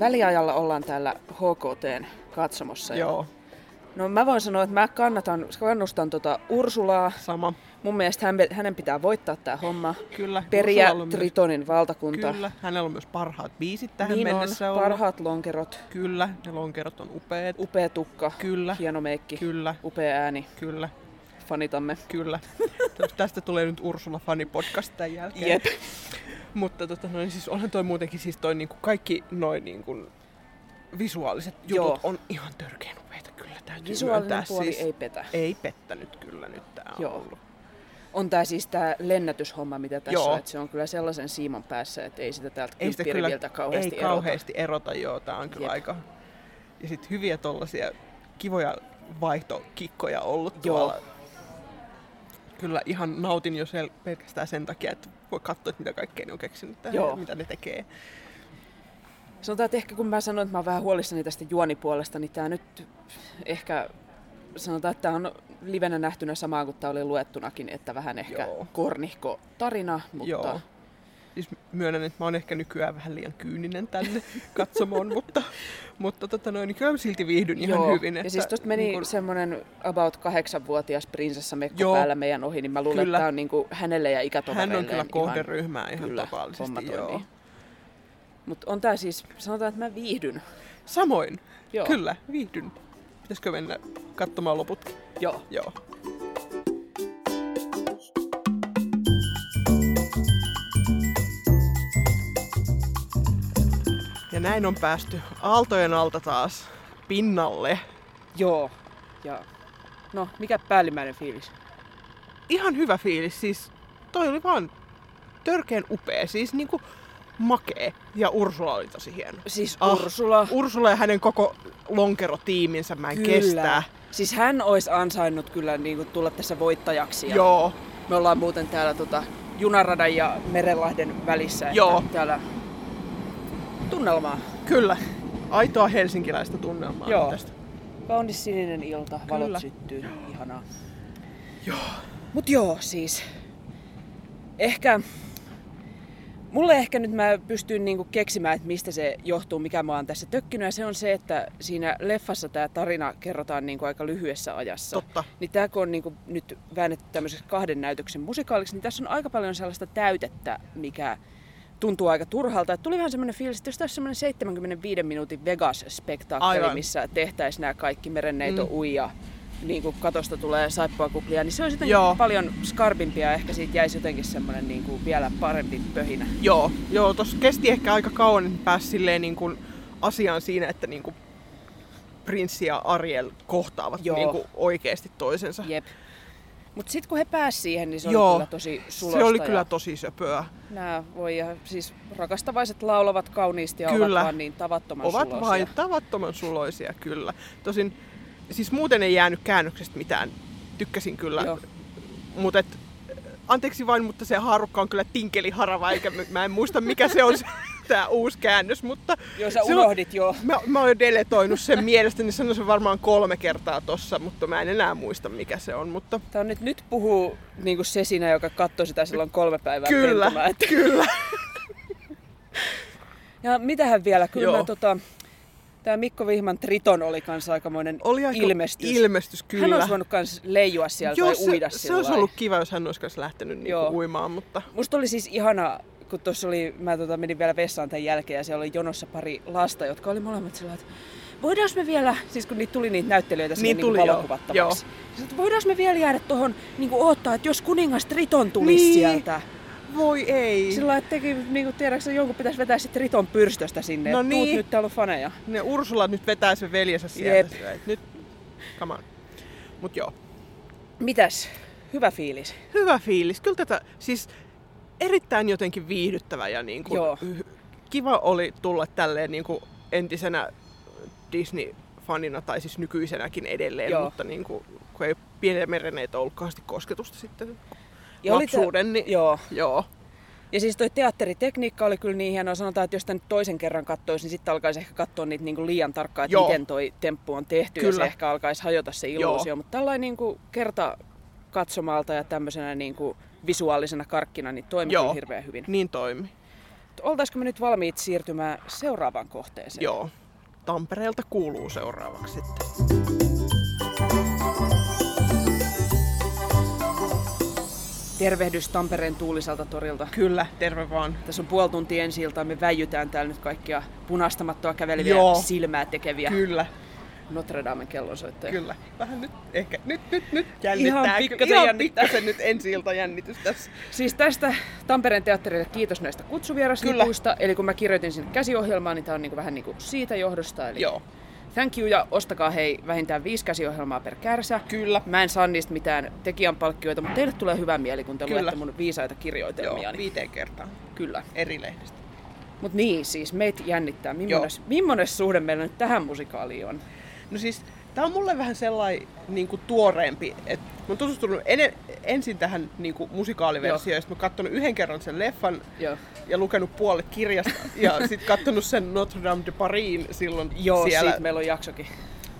Väliajalla ollaan täällä HKTn katsomossa. Joo. No mä voin sanoa, että mä kannatan, kannustan tota Ursulaa. Sama. Mun mielestä hän, hänen pitää voittaa tämä homma. Kyllä. Periä Tritonin myös, valtakunta. Kyllä. Hänellä on myös parhaat biisit tähän niin mennessä on, ollut. parhaat lonkerot. Kyllä, ne lonkerot on upeat. Upea tukka. Kyllä. Hieno meikki. Kyllä. Upea ääni. Kyllä. Fanitamme. Kyllä. Tästä tulee nyt Ursula Fani podcast tämän jälkeen. Jep. Mutta tota, noin, siis onhan toi muutenkin siis toi niinku kaikki noin niinku visuaaliset jutut Joo. on ihan törkeän upeita kyllä. Täytyy Visuaalinen myöntää. puoli siis, ei petä. Ei pettänyt kyllä nyt tää on Joo. ollut. On tää siis tää lennätyshomma, mitä tässä Joo. on, että se on kyllä sellaisen siiman päässä, että ei sitä täältä Ei sitä kyllä kauheasti ei erota. kauheasti erota. joo. Tää on kyllä Jep. aika... Ja sit hyviä tollasia kivoja vaihtokikkoja ollut Joo. tuolla. Kyllä ihan nautin jo sel- pelkästään sen takia, että voi katsoa, että mitä kaikkea ne on keksinyt tähän Joo. ja mitä ne tekee. Sanotaan, että ehkä kun mä sanoin, että mä oon vähän huolissani tästä juonipuolesta, niin tää nyt ehkä sanotaan, että tämä on livenä nähtynä samaan kuin tämä oli luettunakin, että vähän ehkä Joo. kornihko tarina, mutta Joo. Siis myönnän, että mä oon ehkä nykyään vähän liian kyyninen tänne katsomoon, mutta, mutta tota noin, niin kyllä mä silti viihdyn ihan Joo. hyvin. Ja siis tuosta meni niin kun- semmoinen about kahdeksanvuotias prinsessamekko Joo. päällä meidän ohi, niin mä luulen, Kyllä. että tämä on niinku hänelle ja ikätovereille hän on kyllä kohderyhmää ihan kyllä, totaalisesti. homma Joo. Mutta on tää siis, sanotaan, että mä viihdyn. Samoin, Joo. kyllä, viihdyn. Pitäisikö mennä katsomaan loput? Joo. Joo. Näin on päästy aaltojen alta taas pinnalle. Joo. Ja no, mikä päällimmäinen fiilis? Ihan hyvä fiilis, siis toi oli vaan törkeen upea, siis niinku makee. Ja Ursula oli tosi hieno. Siis Ah, Ursula. Ursula ja hänen koko lonkerotiiminsä mä en kestää. Siis hän olisi ansainnut kyllä niin kuin, tulla tässä voittajaksi. Ja Joo, Me ollaan muuten täällä tota, Junaradan ja Merenlahden välissä. Joo. Täällä tunnelmaa. kyllä. Aitoa helsinkiläistä tunnelmaa Joo. tästä. Kaunis sininen ilta, valot Kyllä. syttyy. Ihanaa. Joo. Mut joo, siis ehkä, mulle ehkä nyt mä pystyn niinku keksimään, että mistä se johtuu, mikä mä oon tässä tökkinyt. Ja se on se, että siinä leffassa tämä tarina kerrotaan niinku aika lyhyessä ajassa. Totta. Niin tää kun on niinku nyt väännetty tämmöiseksi kahden näytöksen musikaaliksi, niin tässä on aika paljon sellaista täytettä, mikä tuntuu aika turhalta. Et tuli vähän semmoinen fiilis, että jos tässä semmoinen 75 minuutin Vegas-spektaakkeli, Aivan. missä tehtäisiin nämä kaikki merenneito Mm. uija, niin kuin katosta tulee saippua kuplia, niin se olisi jotenkin paljon skarpimpia ja ehkä siitä jäisi jotenkin semmoinen niin kuin vielä parempi pöhinä. Joo, joo tossa kesti ehkä aika kauan, että pääsi silleen niin kuin asiaan siinä, että niin kuin prinssi ja Ariel kohtaavat Joo. niin kuin oikeasti toisensa. Jep. Mutta sitten kun he pääsivät siihen, niin se Joo. oli kyllä tosi sulosta. Se oli ja kyllä tosi söpöä. Nämä voi, ja siis rakastavaiset laulavat kauniisti ja Kyllä. ovat vaan niin tavattoman Ovat suloisia. vain tavattoman suloisia, kyllä. Tosin, siis muuten ei jäänyt käännöksestä mitään. Tykkäsin kyllä. Joo. Mutta et, anteeksi vain, mutta se haarukka on kyllä tinkeli harava, eikä mä en muista mikä se on se, tää uusi käännös, mutta... Joo, sä se on- unohdit jo. Mä, mä oon jo deletoinut sen mielestäni, sanoin sen varmaan kolme kertaa tossa, mutta mä en enää muista mikä se on, mutta Tää on nyt, nyt puhuu niin kuin se sinä, joka katsoi sitä silloin kolme päivää kyllä, että kyllä. Ja mitähän vielä, kyllä Joo. mä tota, Tämä Mikko Vihman Triton oli kanssa aikamoinen Oli aika ilmestys. ilmestys, kyllä. Hän olisi voinut kans leijua siellä Joo, tai se, uida se sillä olisi ollut kiva, jos hän olisi lähtenyt niinku Joo. uimaan, mutta Musta oli siis ihana, kun tuossa oli, mä tota, menin vielä vessaan tämän jälkeen ja siellä oli jonossa pari lasta, jotka oli molemmat sillä että voidaanko me vielä, siis kun niitä tuli niitä näyttelijöitä Niin niin tuli, niin joo. valokuvattavaksi. Sitten, että voidaanko me vielä jäädä tuohon niin odottaa, että jos kuningas Triton tulisi Niin. sieltä. voi ei. Sillä että teki, niin kuin tiedätkö, jonkun pitäisi vetää sitten Triton pyrstöstä sinne. No niin. Tuut, nyt täällä on faneja. Ne Ursula nyt vetää sen veljensä sieltä. Jep. Nyt, come on. Mut joo, Mitäs? Hyvä fiilis. hyvä fiilis. Kyllä tätä, siis erittäin jotenkin viihdyttävä ja niin kuin, Joo. kiva oli tulla tälleen niin kuin entisenä Disney-fanina, tai siis nykyisenäkin edelleen, Joo. mutta niin kuin, kun ei pieniä mereneitä ollut kauheasti kosketusta sitten Ja oli tää- lapsuuden, niin Joo. joo. Ja siis toi teatteritekniikka oli kyllä niin hienoa. Sanotaan, että jos tämän toisen kerran katsoisi, niin sitten alkaisi ehkä katsoa niitä niinku liian tarkkaan, että Joo. miten toi temppu on tehty. Ja Kyllä. se ehkä alkaisi hajota se illuusio. Mutta tällainen niinku kerta katsomalta ja tämmöisenä niinku visuaalisena karkkina, niin toimi Joo. hirveän hyvin. Niin toimi. Oltaisiko me nyt valmiit siirtymään seuraavaan kohteeseen? Joo. Tampereelta kuuluu seuraavaksi sitten. Tervehdys Tampereen tuuliselta torilta. Kyllä, terve vaan. Tässä on puoli tuntia ensi iltaa. Me väijytään täällä nyt kaikkia punastamattoa käveleviä Joo. silmää tekeviä Kyllä, Notre Damen kellonsoittajia. kyllä. Vähän nyt ehkä, nyt, nyt, nyt jännittää. Ihan pikkasen Ihan jännittää. pikkasen nyt ensi ilta jännitys tässä. Siis tästä Tampereen teatterille kiitos näistä kutsuvieraslipuista. Eli kun mä kirjoitin sinne käsiohjelmaa, niin tää on niinku vähän niinku siitä johdosta. Eli Joo. thank you ja ostakaa hei vähintään viisi käsiohjelmaa per kärsä. Kyllä. Mä en saa niistä mitään tekijänpalkkioita, mutta teille tulee hyvä mieli, kun te Kyllä. luette mun viisaita kirjoitelmia. Joo, niin viiteen kertaan. Kyllä. Eri lehdestä. Mut niin, siis meitä jännittää. Millainen suhde meillä nyt tähän musikaaliin on? No siis Tää on mulle vähän sellainen niin kuin tuoreempi, että mä oon tutustunut ene, ensin tähän niin kuin musikaaliversioon, ja sitten mä oon katsonut yhden kerran sen leffan Joo. ja lukenut puolet kirjasta, ja sitten katsonut sen Notre Dame de Parisin silloin Joo, siellä. siitä meillä on jaksokin.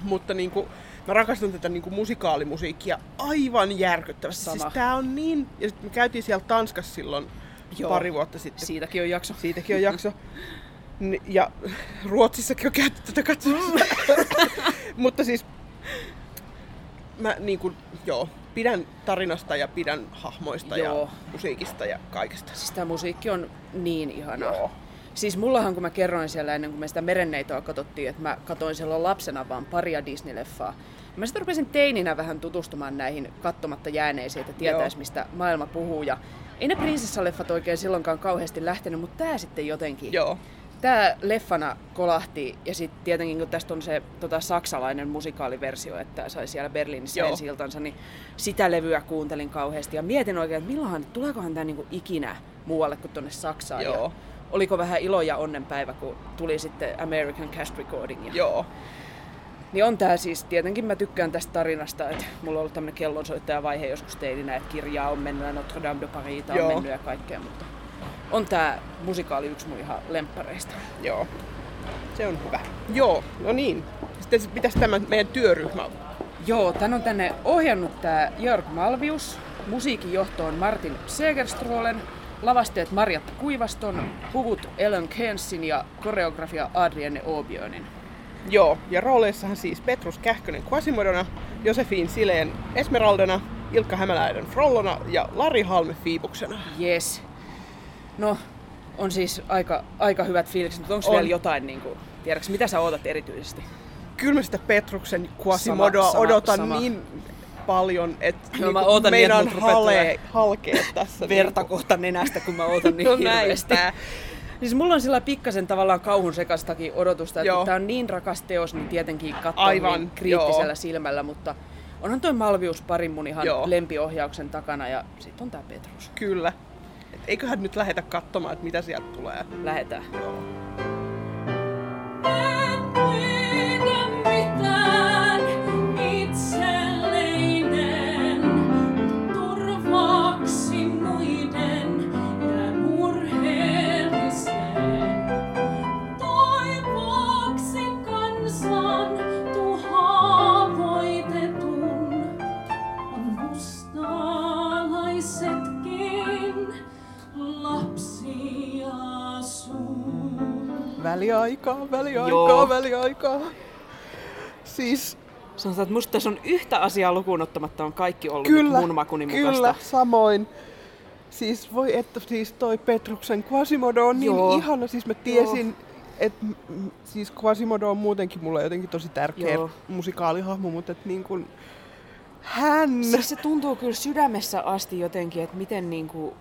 Mutta niin kuin, mä rakastan tätä niin kuin musikaalimusiikkia aivan järkyttävästi. Sama. Siis tää on niin... Ja sitten me käytiin siellä Tanskassa silloin Joo. pari vuotta sitten. Siitäkin on jakso. Siitäkin on jakso. Ja Ruotsissakin on käyty tätä katsomassa. Mutta siis mä niin kuin, joo, pidän tarinasta ja pidän hahmoista Joo. ja musiikista ja kaikesta. Siis tämä musiikki on niin ihanaa. Joo. Siis mullahan, kun mä kerroin siellä ennen kuin me sitä merenneitoa katsottiin, että mä katoin silloin lapsena vaan paria Disney-leffaa. Mä sitten rupesin teininä vähän tutustumaan näihin kattomatta jääneisiin, että tietäis Joo. mistä maailma puhuu. Ja ei ne prinsessaleffat oikein silloinkaan kauheasti lähtenyt, mutta tää sitten jotenkin. Joo. Tää leffana kolahti ja sitten tietenkin kun tästä on se tota, saksalainen musikaaliversio, että sai siellä Berliinissä Joo. ensi iltansa, niin sitä levyä kuuntelin kauheasti ja mietin oikein, että milloinhan, tuleekohan tämä niinku ikinä muualle kuin tonne Saksaan. Joo. Ja oliko vähän ilo ja onnenpäivä, kun tuli sitten American Cast Recording. Ja... Joo. Niin on tää siis, tietenkin mä tykkään tästä tarinasta, että mulla on ollut tämmönen kellonsoittajavaihe joskus teininä, että kirjaa on mennyt ja Notre Dame de Paris on Joo. mennyt ja kaikkea, mutta on tää musikaali yksi mun ihan lemppareista. Joo. Se on hyvä. Joo, no niin. Sitten mitäs tämä meidän työryhmä Joo, tän on tänne ohjannut tää Jörg Malvius, musiikin johtoon Martin Segerströlen, lavasteet Marjatta Kuivaston, puvut Ellen Kensin ja koreografia Adrienne Åbjörnin. Joo, ja rooleissahan siis Petrus Kähkönen Quasimodona, Josefin Sileen Esmeraldana, Ilkka Hämäläinen Frollona ja Lari Halme Fiibuksena. Yes. No, on siis aika, aika hyvät fiilikset, mutta onko On. vielä jotain, niin kuin, tiedätkö, mitä sä ootat erityisesti? Kyllä mä sitä Petruksen Quasimodoa Sama, sama, odotan sama. niin paljon, että mä ootan niin, että meinaan mut rupeaa hale, tulee halkea tässä. Verta kohta nenästä, kun mä ootan niin No hirveästi. näinpä. Siis mulla on sillä pikkasen tavallaan kauhun sekastakin odotusta, että tää on niin rakas teos, niin tietenkin katsoo Aivan, niin kriittisellä joo. silmällä, mutta onhan toi Malvius parin mun ihan Joo. lempiohjauksen takana ja sit on tää Petrus. Kyllä. Eiköhän nyt lähetä katsomaan, että mitä sieltä tulee. Lähetään. Joo. Väliaikaa, väliaikaa, Joo. väliaikaa. Siis Sanotaan, että musta tässä on yhtä asiaa lukuun ottamatta on kaikki ollut kyllä, mun makuni mukaista. kyllä, samoin. Siis voi että siis toi Petruksen Quasimodo on niin Joo. ihana. Siis mä tiesin, että siis Quasimodo on muutenkin mulle jotenkin tosi tärkeä Joo. musikaalihahmo, mutta et niin kuin hän... Siis se tuntuu kyllä sydämessä asti jotenkin, että miten niinku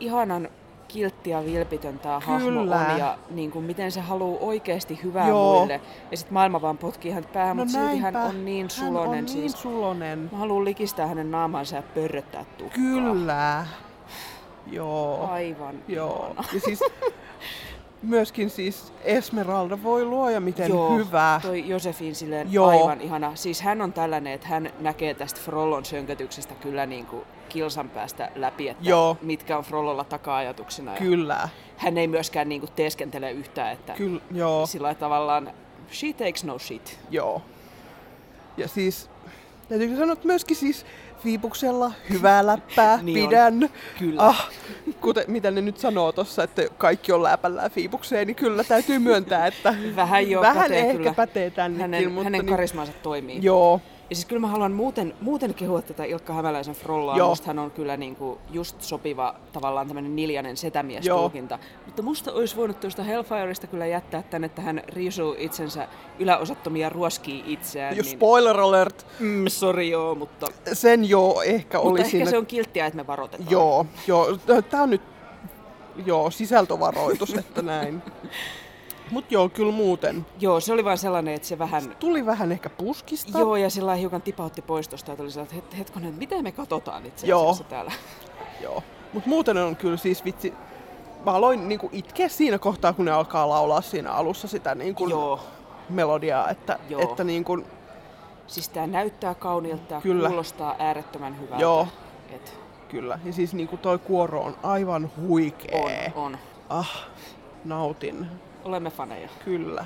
ihanan kiltti ja vilpitön tämä hahmo on ja niinku, miten se haluaa oikeasti hyvää Joo. muille. Ja sitten maailma vaan potkii hän päähän, no mutta silti hän on niin Hän sulonen. on siis. niin sulonen. Mä haluan likistää hänen naamaansa ja pörröttää tukkaa. Kyllä. Joo. Aivan Joo. ihana. Ja siis myöskin siis Esmeralda voi luoja miten Joo, hyvä. toi Josefin silleen Joo. aivan ihana. Siis hän on tällainen, että hän näkee tästä Frollon sönkötyksestä kyllä niin kuin kilsan päästä läpi, että Joo. mitkä on Frollolla taka-ajatuksena. Ja Kyllä. hän ei myöskään niin kuin teeskentele yhtään, että joo. sillä tavallaan she takes no shit. Joo. Ja siis, täytyy sanoa, että myöskin siis Fiipuksella hyvää läppää, Niin on. pidän. Kyllä. Ah, kuten, mitä ne nyt sanoo tuossa, että kaikki on läpällään Fiipukseen, niin kyllä täytyy myöntää, että Vähän jo vähän pätee ehkä kyllä. pätee tännekin. Hänen, mutta hänen niin, karismaansa toimii. Joo, Ja siis kyllä mä haluan muuten, muuten kehua tätä Ilkka Hämäläisen Frollaa. Joo. Musta hän on kyllä niinku just sopiva tavallaan tämmöinen niljanen setämies-tulkinta. Mutta musta olisi voinut tuosta Hellfireista kyllä jättää tänne, että hän riisuu itsensä yläosattomia ruoskii itseään. jos niin, spoiler alert, mm, sori joo, mutta, sen joo ehkä mutta oli ehkä siinä. se on kilttiä, että me varoitetaan. Joo, joo, tää on nyt joo, sisältövaroitus, että näin. Mut joo, kyllä muuten. Joo, se oli vain sellainen, että se vähän... Tuli vähän ehkä puskista. Joo, ja sillä hiukan tipautti pois tosta, että oli sellainen, että het- hetkonen, mitä me katsotaan itse Joo. täällä. Joo. Mut muuten on kyllä siis vitsi, mä aloin niinku itkeä siinä kohtaa, kun ne alkaa laulaa siinä alussa sitä niinku Joo. melodiaa, että, Joo. että niinku, Siis tää näyttää kauniilta, tää Kyllä. kuulostaa äärettömän hyvältä. Joo. Et Kyllä. Ja siis niinku toi kuoro on aivan huikee. on, on. Ah, nautin. Olemme faneja. Kyllä.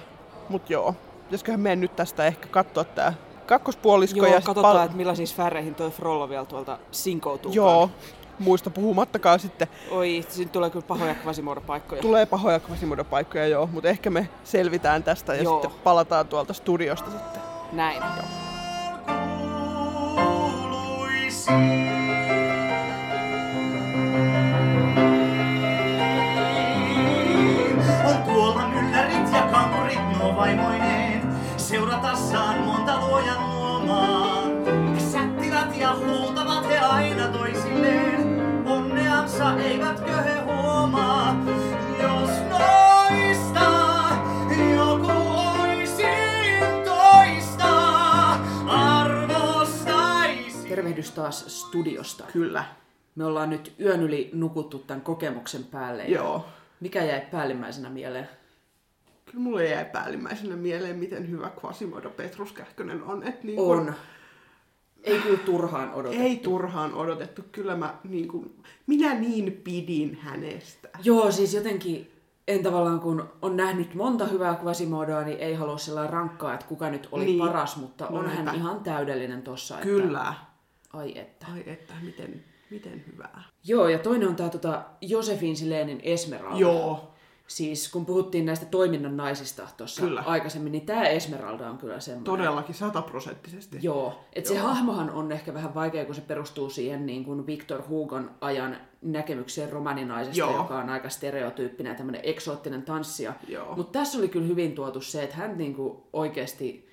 Mut joo, pitäisiköhän meidän nyt tästä ehkä katsoa tää kakkospuolisko Joo, ja katsotaan, että millaisiin sfääreihin toi Frollo vielä tuolta sinkoutuu. Joo, muista puhumattakaan sitten. Oi, siinä tulee kyllä pahoja kvasimodopaikkoja. Tulee pahoja kvasimodopaikkoja joo, mutta ehkä me selvitään tästä ja Joo. sitten palataan tuolta studiosta sitten. Näin. On vaimoineen, seuratassaan monta luojan luomaa. Sättivät ja huutavat he aina toisilleen, onneansa eivätkö he huomaa. Jos noista joku oisin toista, arvostaisi. Tervehdys taas studiosta. Kyllä. Me ollaan nyt yön yli nukuttu tämän kokemuksen päälle. Joo. Mikä jäi päällimmäisenä mieleen? Kyllä mulle jäi päällimmäisenä mieleen, miten hyvä Quasimodo Petrus Kähkönen on. Et niin On. Ei kyllä turhaan odotettu. Ei turhaan odotettu. Kyllä mä, niin kuin, minä niin pidin hänestä. Joo, siis jotenkin en tavallaan kun on nähnyt monta hyvää Quasimodoa, niin ei halua sellainen rankkaa, että kuka nyt oli Niin. niin. paras, mutta on No hän näinpä. ihan täydellinen tossa. Että, Kyllä. ai että. Ai että, miten, miten hyvää. Joo, ja toinen on tämä tota, Josefin Silenin Esmeralda. Joo. Siis kun puhuttiin näistä toiminnan naisista tuossa aikaisemmin, niin tämä Esmeralda on kyllä semmoinen. Todellakin sataprosenttisesti. Joo, että se hahmohan on ehkä vähän vaikea, kun se perustuu siihen niin kuin Victor Hugon ajan näkemykseen romaninaisesta, Joo. joka on aika stereotyyppinen ja tämmöinen eksoottinen tanssija. Mutta tässä oli kyllä hyvin tuotu se, että hän niin kuin oikeasti,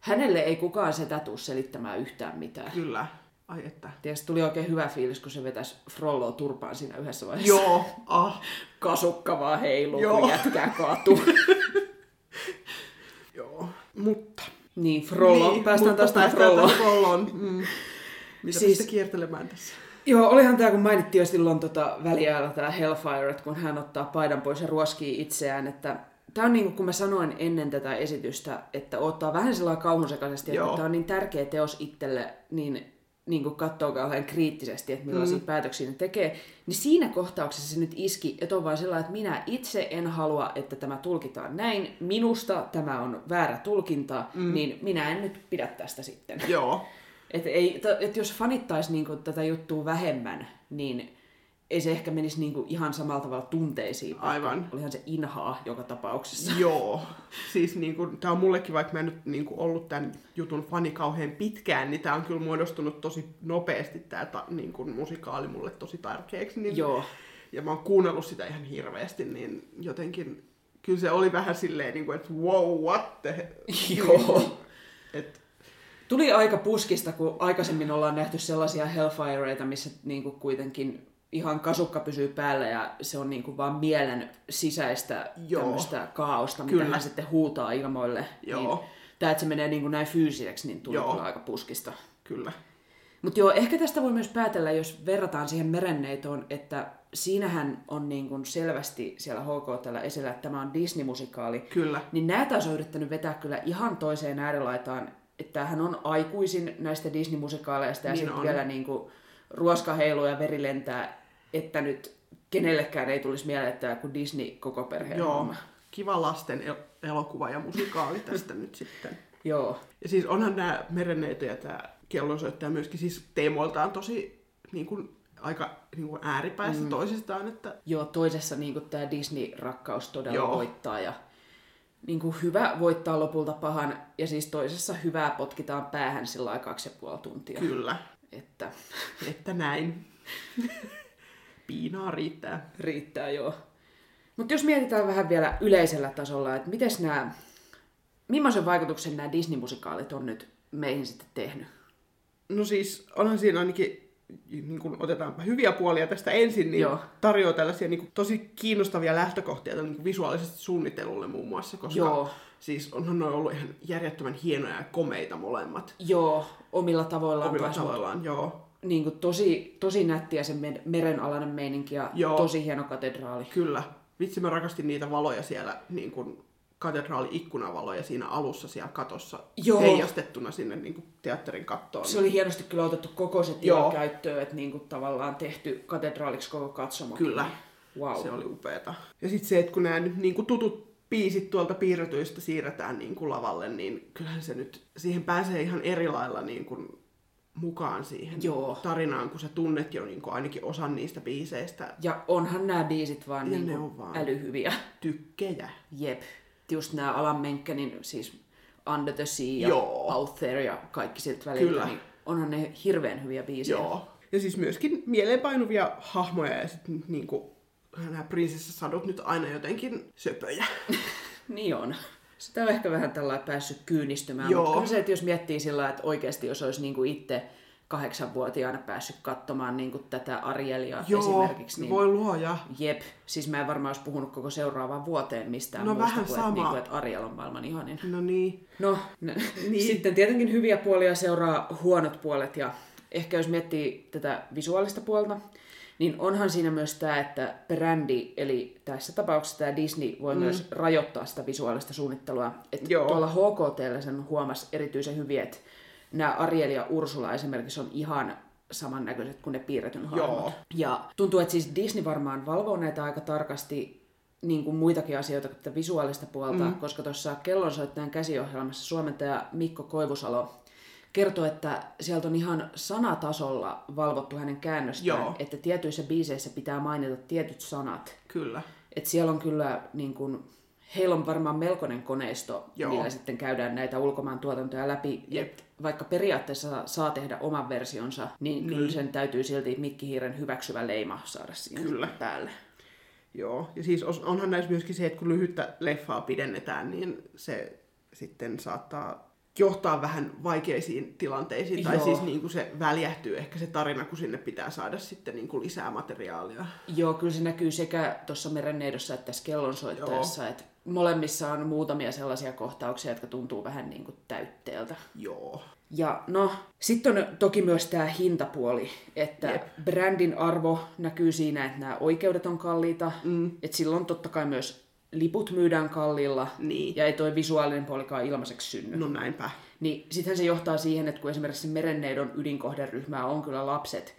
hänelle ei kukaan setä tuu selittämään yhtään mitään. Kyllä. Ai että. Tiedätkö, tuli oikein hyvä fiilis, kun se vetäisi Frolloa turpaan siinä yhdessä vaiheessa. Joo. Ah. Kasukka vaan heiluu, Joo. kun jätkää kaatuu. Joo. Mutta. niin, Frollo. niin, päästään päästään Frolloon. Frolloon. Mm. Mitä Siis- kiertelemään tässä? Joo, olihan tämä, kun mainittiin jo silloin tota väliajalla tämä Hellfire, että kun hän ottaa paidan pois ja ruoskii itseään, että tämä on niin kuin kun mä sanoin ennen tätä esitystä, että ottaa vähän sellainen kauhusekaisesti, että Joo. tämä on niin tärkeä teos itselle, niin, niin kuin katsoo kauhean kriittisesti, että millaisia mm. päätöksiä ne tekee, niin siinä kohtauksessa se nyt iski, että on vaan sellainen, että minä itse en halua, että tämä tulkitaan näin, minusta tämä on väärä tulkinta, mm. niin minä en nyt pidä tästä sitten. Joo. Et ei, t- et jos fanittaisi niinku tätä juttua vähemmän, niin ei se ehkä menisi niinku ihan samalla tavalla tunteisiin. Aivan. Olihan se inhaa joka tapauksessa. Joo. Siis niin kuin, tää on mullekin, vaikka mä en nyt niin kuin, ollut tämän jutun fani kauhean pitkään, niin tää on kyllä muodostunut tosi nopeasti tää ta, niin kuin, musikaali mulle tosi tärkeäksi. Niin, Joo. Ja mä oon kuunnellut sitä ihan hirveästi, niin jotenkin kyllä se oli vähän silleen, niin kuin, että wow, what the he- Joo. Et, Tuli aika puskista, kun aikaisemmin ollaan nähty sellaisia Hellfireita, missä niinku kuitenkin ihan kasukka pysyy päällä ja se on niinku vaan mielen sisäistä Joo. tämmöistä kaaosta, mitä Kyllä. hän sitten huutaa ilmoille. Joo. Niin, Tämä, että se menee niinku näin fyysiseksi, niin tuli Joo. kyllä aika puskista. kyllä. Mutta joo, ehkä tästä voi myös päätellä, jos verrataan siihen merenneitoon, että siinähän on niin kuin selvästi siellä HK tällä esillä, että tämä on Disney-musikaali. Kyllä. Niin nämä taas on yrittänyt vetää kyllä ihan toiseen äärilaitaan, että tämähän on aikuisin näistä Disney-musikaaleista ja Niin sitten on. vielä niin kuin ruoska heiluu ja veri lentää, että nyt kenellekään ei tulisi mieleen, että kuin Disney koko perheen Joo. homma. Kiva lasten el- elokuva ja musikaali tästä nyt sitten. Joo. Ja siis onhan nämä merenneito ja tämä kellonsoittaja myöskin siis teemoiltaan tosi niin kuin, aika niin kuin ääripäissä mm. toisistaan, että Joo, toisessa niin tämä Disney-rakkaus todella Joo. Voittaa ja niin kuin hyvä voittaa lopulta pahan ja siis toisessa hyvää potkitaan päähän sillä kaksi ja puoli tuntia. kyllä, Että että näin. Piinaa riittää. riittää joo. Mutta jos mietitään vähän vielä yleisellä tasolla, että miten nämä, millaisen vaikutuksen nämä Disney-musikaalit on nyt meihin sitten tehnyt? No siis onhan siinä ainakin, niin kun otetaanpa hyviä puolia tästä ensin, niin Joo. tarjoaa tällaisia niin tosi kiinnostavia lähtökohtia niin visuaalisesti suunnittelulle muun muassa, koska Joo. siis onhan ne ollut ihan järjettömän hienoja ja komeita molemmat. Joo, omilla tavoillaan Omilla mut tavoillaan, joo. Niin kuin tosi, tosi nättiä se me- merenalainen meininki ja Joo. tosi hieno katedraali. Kyllä. Vitsi, mä rakastin niitä valoja siellä niin kuin katedraali-ikkunavaloja siinä alussa siellä katossa Joo. heijastettuna sinne niin kuin teatterin kattoon. Se oli hienosti kyllä otettu koko se tila käyttöön, että niinku tavallaan tehty katedraaliksi koko katsomo. Kyllä. Wow. Se oli upeeta. Ja sitten se, että kun nämä nyt niin kuin tutut biisit tuolta piirretyistä siirretään niin kuin lavalle, niin kyllähän se nyt, siihen pääsee ihan eri lailla niin kuin mukaan siihen Joo. tarinaan, kun sä tunnet jo niin kuin ainakin osan niistä biiseistä Ja onhan nämä biisit vaan, Ja niinku ne on vaan. älyhyviä. tykkejä. Jep. Just nämä Alan Menkenin, siis Under the Sea ja Joo. Out There ja kaikki siltä väliltä, Kyllä. niin onhan ne hirveän hyviä biisejä. Joo. Ja siis myöskin mieleenpainuvia hahmoja ja sitten niin kuin nämä prinsessasadut nyt aina jotenkin söpöjä. Niin on. Sitä on ehkä vähän tällä päässyt kyynistymään, Joo. mutta se, että jos miettii sillä, että oikeasti jos olisi niinku itse kahdeksanvuotiaana päässyt katsomaan niinku tätä Arielia Joo, esimerkiksi, niin voi luoja. jep, siis mä en varmaan olisi puhunut koko seuraavaan vuoteen mistään No muusta vähän kuin, sama. että, niinku, että Ariel on maailman ihanin. No niin. No, niin. sitten tietenkin hyviä puolia seuraa huonot puolet ja ehkä jos miettii tätä visuaalista puolta, niin onhan siinä myös tämä, että brändi, eli tässä tapauksessa tämä Disney voi mm. myös rajoittaa sitä visuaalista suunnittelua. Että Joo. tuolla HKTllä sen huomasi erityisen hyvin, että nämä Ariel ja Ursula esimerkiksi on ihan samannäköiset kuin ne piirretyn hahmot. Ja tuntuu, että siis Disney varmaan valvoo näitä aika tarkasti niin kuin muitakin asioita kuin tätä visuaalista puolta, mm. koska tuossa Kellonsoittajan käsiohjelmassa suomentaja Mikko Koivusalo kertoi, että sieltä on ihan sanatasolla valvottu hänen käännöstään, Joo. että tietyissä biiseissä pitää mainita tietyt sanat. Kyllä. Että siellä on kyllä, niin kuin, heillä on varmaan melkoinen koneisto, Joo. millä sitten käydään näitä ulkomaan tuotantoja läpi. Jep. Vaikka periaatteessa saa tehdä oman versionsa, niin, niin. kyllä sen täytyy silti Mikkihiiren hyväksyvä leima saada siihen Kyllä. päälle. Joo, ja siis onhan näissä myöskin se, että kun lyhyttä leffaa pidennetään, niin se sitten saattaa johtaa vähän vaikeisiin tilanteisiin. Tai Joo. siis niin kuin se väljähtyy ehkä se tarina, kun sinne pitää saada sitten niin kuin lisää materiaalia. Joo, kyllä se näkyy sekä tuossa Merenneidossa että tässä kellonsoittajassa, että molemmissa on muutamia sellaisia kohtauksia, jotka tuntuu vähän niin kuin täytteeltä. Joo. Ja no, sitten on toki myös tämä hintapuoli, että Jep. brändin arvo näkyy siinä, että nämä oikeudet on kalliita, mm. että silloin totta kai myös liput myydään kalliilla, Niin. ja ei toi visuaalinen puolikaan ilmaiseksi synny. No näinpä. Niin sittenhän se johtaa siihen, että kun esimerkiksi merenneidon ydinkohderyhmää on kyllä lapset,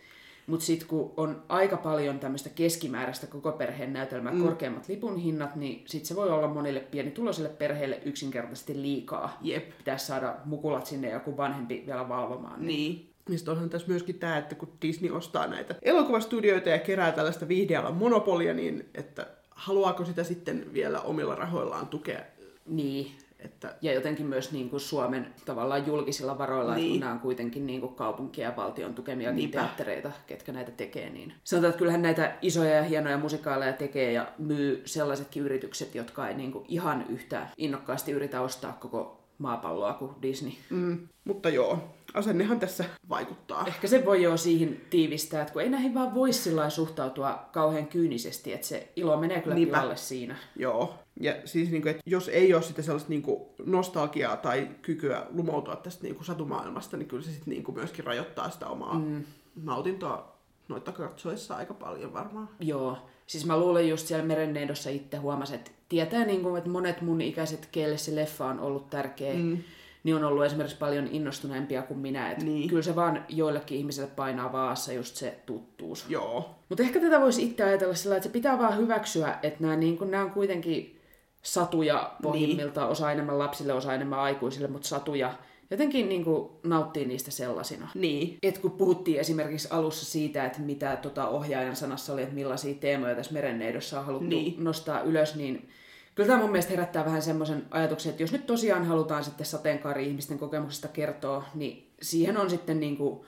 mutta sitten kun on aika paljon tämmöistä keskimääräistä koko perheen näytelmää, mm. korkeammat lipun hinnat, niin sitten se voi olla monille pienituloisille perheille yksinkertaisesti liikaa. Jep. Pitäisi saada mukulat sinne ja joku vanhempi vielä valvomaan. Niin. Ja sitten onhan tässä myöskin tämä, että kun Disney ostaa näitä elokuvastudioita ja kerää tällaista viihdealan monopolia, niin että haluaako sitä sitten vielä omilla rahoillaan tukea? Niin. Että Ja jotenkin myös niin kuin Suomen tavallaan julkisilla varoilla, niin. Niin. kun nämä on kuitenkin niin kuin kaupunkien ja valtion tukemia niin Niinpä. teattereita, ketkä näitä tekee. Niin. Sanotaan, että kyllähän näitä isoja ja hienoja musikaaleja tekee ja myy sellaisetkin yritykset, jotka ei niin kuin ihan yhtä innokkaasti yritä ostaa koko maapalloa kuin Disney. Mm, mutta joo, asennehan tässä vaikuttaa. Ehkä se voi jo siihen tiivistää, että kun ei näihin vaan voi sillä suhtautua kauhean kyynisesti, että se ilo menee kyllä Niinpä. pilalle siinä. Joo. Ja siis, niin kuin, että jos ei ole sitä sellaista niin kuin, nostalgiaa tai kykyä lumoutua tästä niin kuin, satumaailmasta, niin kyllä se sitten niin kuin, myöskin rajoittaa sitä omaa mm. nautintoa noita katsoessa aika paljon varmaan. Joo. Siis mä luulen just siellä Merenneidossa itse huomasin, että tietää niin kuin, että monet mun ikäiset, keille se leffa on ollut tärkeä, mm. niin on ollut esimerkiksi paljon innostuneempia kuin minä. Että Niin. Kyllä se vaan joillekin ihmisille painaa vaassa just se tuttuus. Joo. Mutta ehkä tätä voisi itse ajatella sillä, että se pitää vaan hyväksyä, että nämä, niin kuin, nämä on kuitenkin satuja pohjimmiltaan, osa enemmän lapsille, osa enemmän aikuisille, mutta satuja. Jotenkin niin kuin, nauttii niistä sellaisina. Niin. Et kun puhuttiin esimerkiksi alussa siitä, että mitä tota ohjaajan sanassa oli, että millaisia teemoja tässä merenneidossa on haluttu Niin. nostaa ylös, niin kyllä tämä mun mielestä herättää vähän semmoisen ajatuksen, että jos nyt tosiaan halutaan sitten sateenkaari-ihmisten kokemuksista kertoa, niin siihen on sitten niin kuin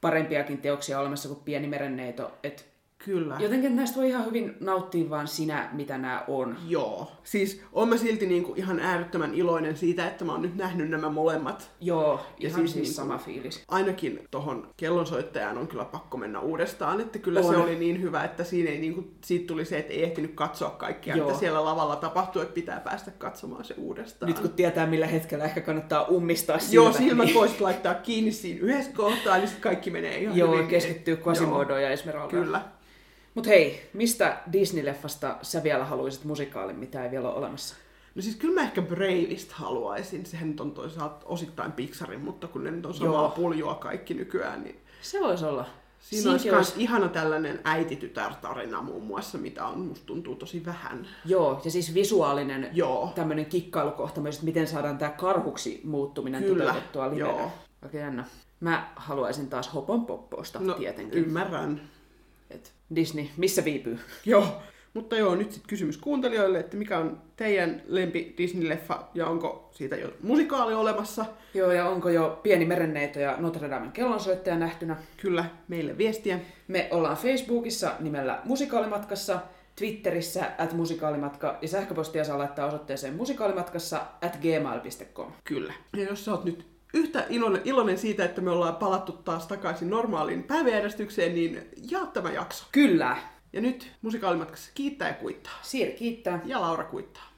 parempiakin teoksia olemassa kuin pieni merenneito. Et Kyllä. jotenkin näistä voi ihan hyvin nauttia vaan sinä, mitä nämä on. Joo. Siis on mä silti niinku ihan äärettömän iloinen siitä, että mä oon nyt nähnyt nämä molemmat. Joo, Ja ihan siis, siis niinku- sama fiilis. Ainakin tohon kellonsoittajaan on kyllä pakko mennä uudestaan, että kyllä On. se oli niin hyvä, että siinä ei niinku, siitä tuli se, että ei ehtinyt katsoa kaikkia, Joo. että siellä lavalla tapahtui, että pitää päästä katsomaan se uudestaan. Nyt kun tietää, millä hetkellä ehkä kannattaa ummistaa silmät. Joo, silmät niin... voisit laittaa kiinni siinä yhdessä kohtaa, niin sitten kaikki menee ihan Joo, hyvin. keskittyy Quasimodoon ja Esmeraldaan. Kyllä. Mut hei, mistä Disney-leffasta sä vielä haluaisit musikaalin, mitä ei vielä ole olemassa? No siis kyllä mä ehkä Bravista haluaisin. Sehän nyt on toisaalta osittain Pixarin, mutta kun ne nyt on samaa Joo. puljua kaikki nykyään, niin Se voisi olla. siinä olisi myös ihana tällainen äiti-tytär-tarina muun muassa, mitä on, musta tuntuu tosi vähän. Joo, ja siis visuaalinen Joo. tämmöinen kikkailukohta myös, että miten saadaan tämä karhuksi muuttuminen Kyllä, toteutettua livenä. joo. Oikein jännä. Mä haluaisin taas Hopon Popposta No tietenkin. ymmärrän. Et Disney, missä viipyy? Joo. Mutta joo, nyt sitten kysymys kuuntelijoille, että mikä on teidän lempi Disney-leffa ja onko siitä jo musikaali olemassa? Joo, ja onko jo Pieni merenneito ja Notre Damen kellonsoittaja nähtynä? Kyllä, meille viestiä. Me ollaan Facebookissa nimellä Musikaalimatkassa, Twitterissä at musikaalimatka ja sähköpostia saa laittaa osoitteeseen musikaalimatkassa at gmail.com. Kyllä. Ja jos sä oot nyt yhtä iloinen, iloinen siitä, että me ollaan palattu taas takaisin normaaliin päiväjärjestykseen, niin jaa tämä jakso. Kyllä! Ja nyt musikaalimatkassa kiittää ja kuittaa. Siiri kiittää. Ja Laura kuittaa.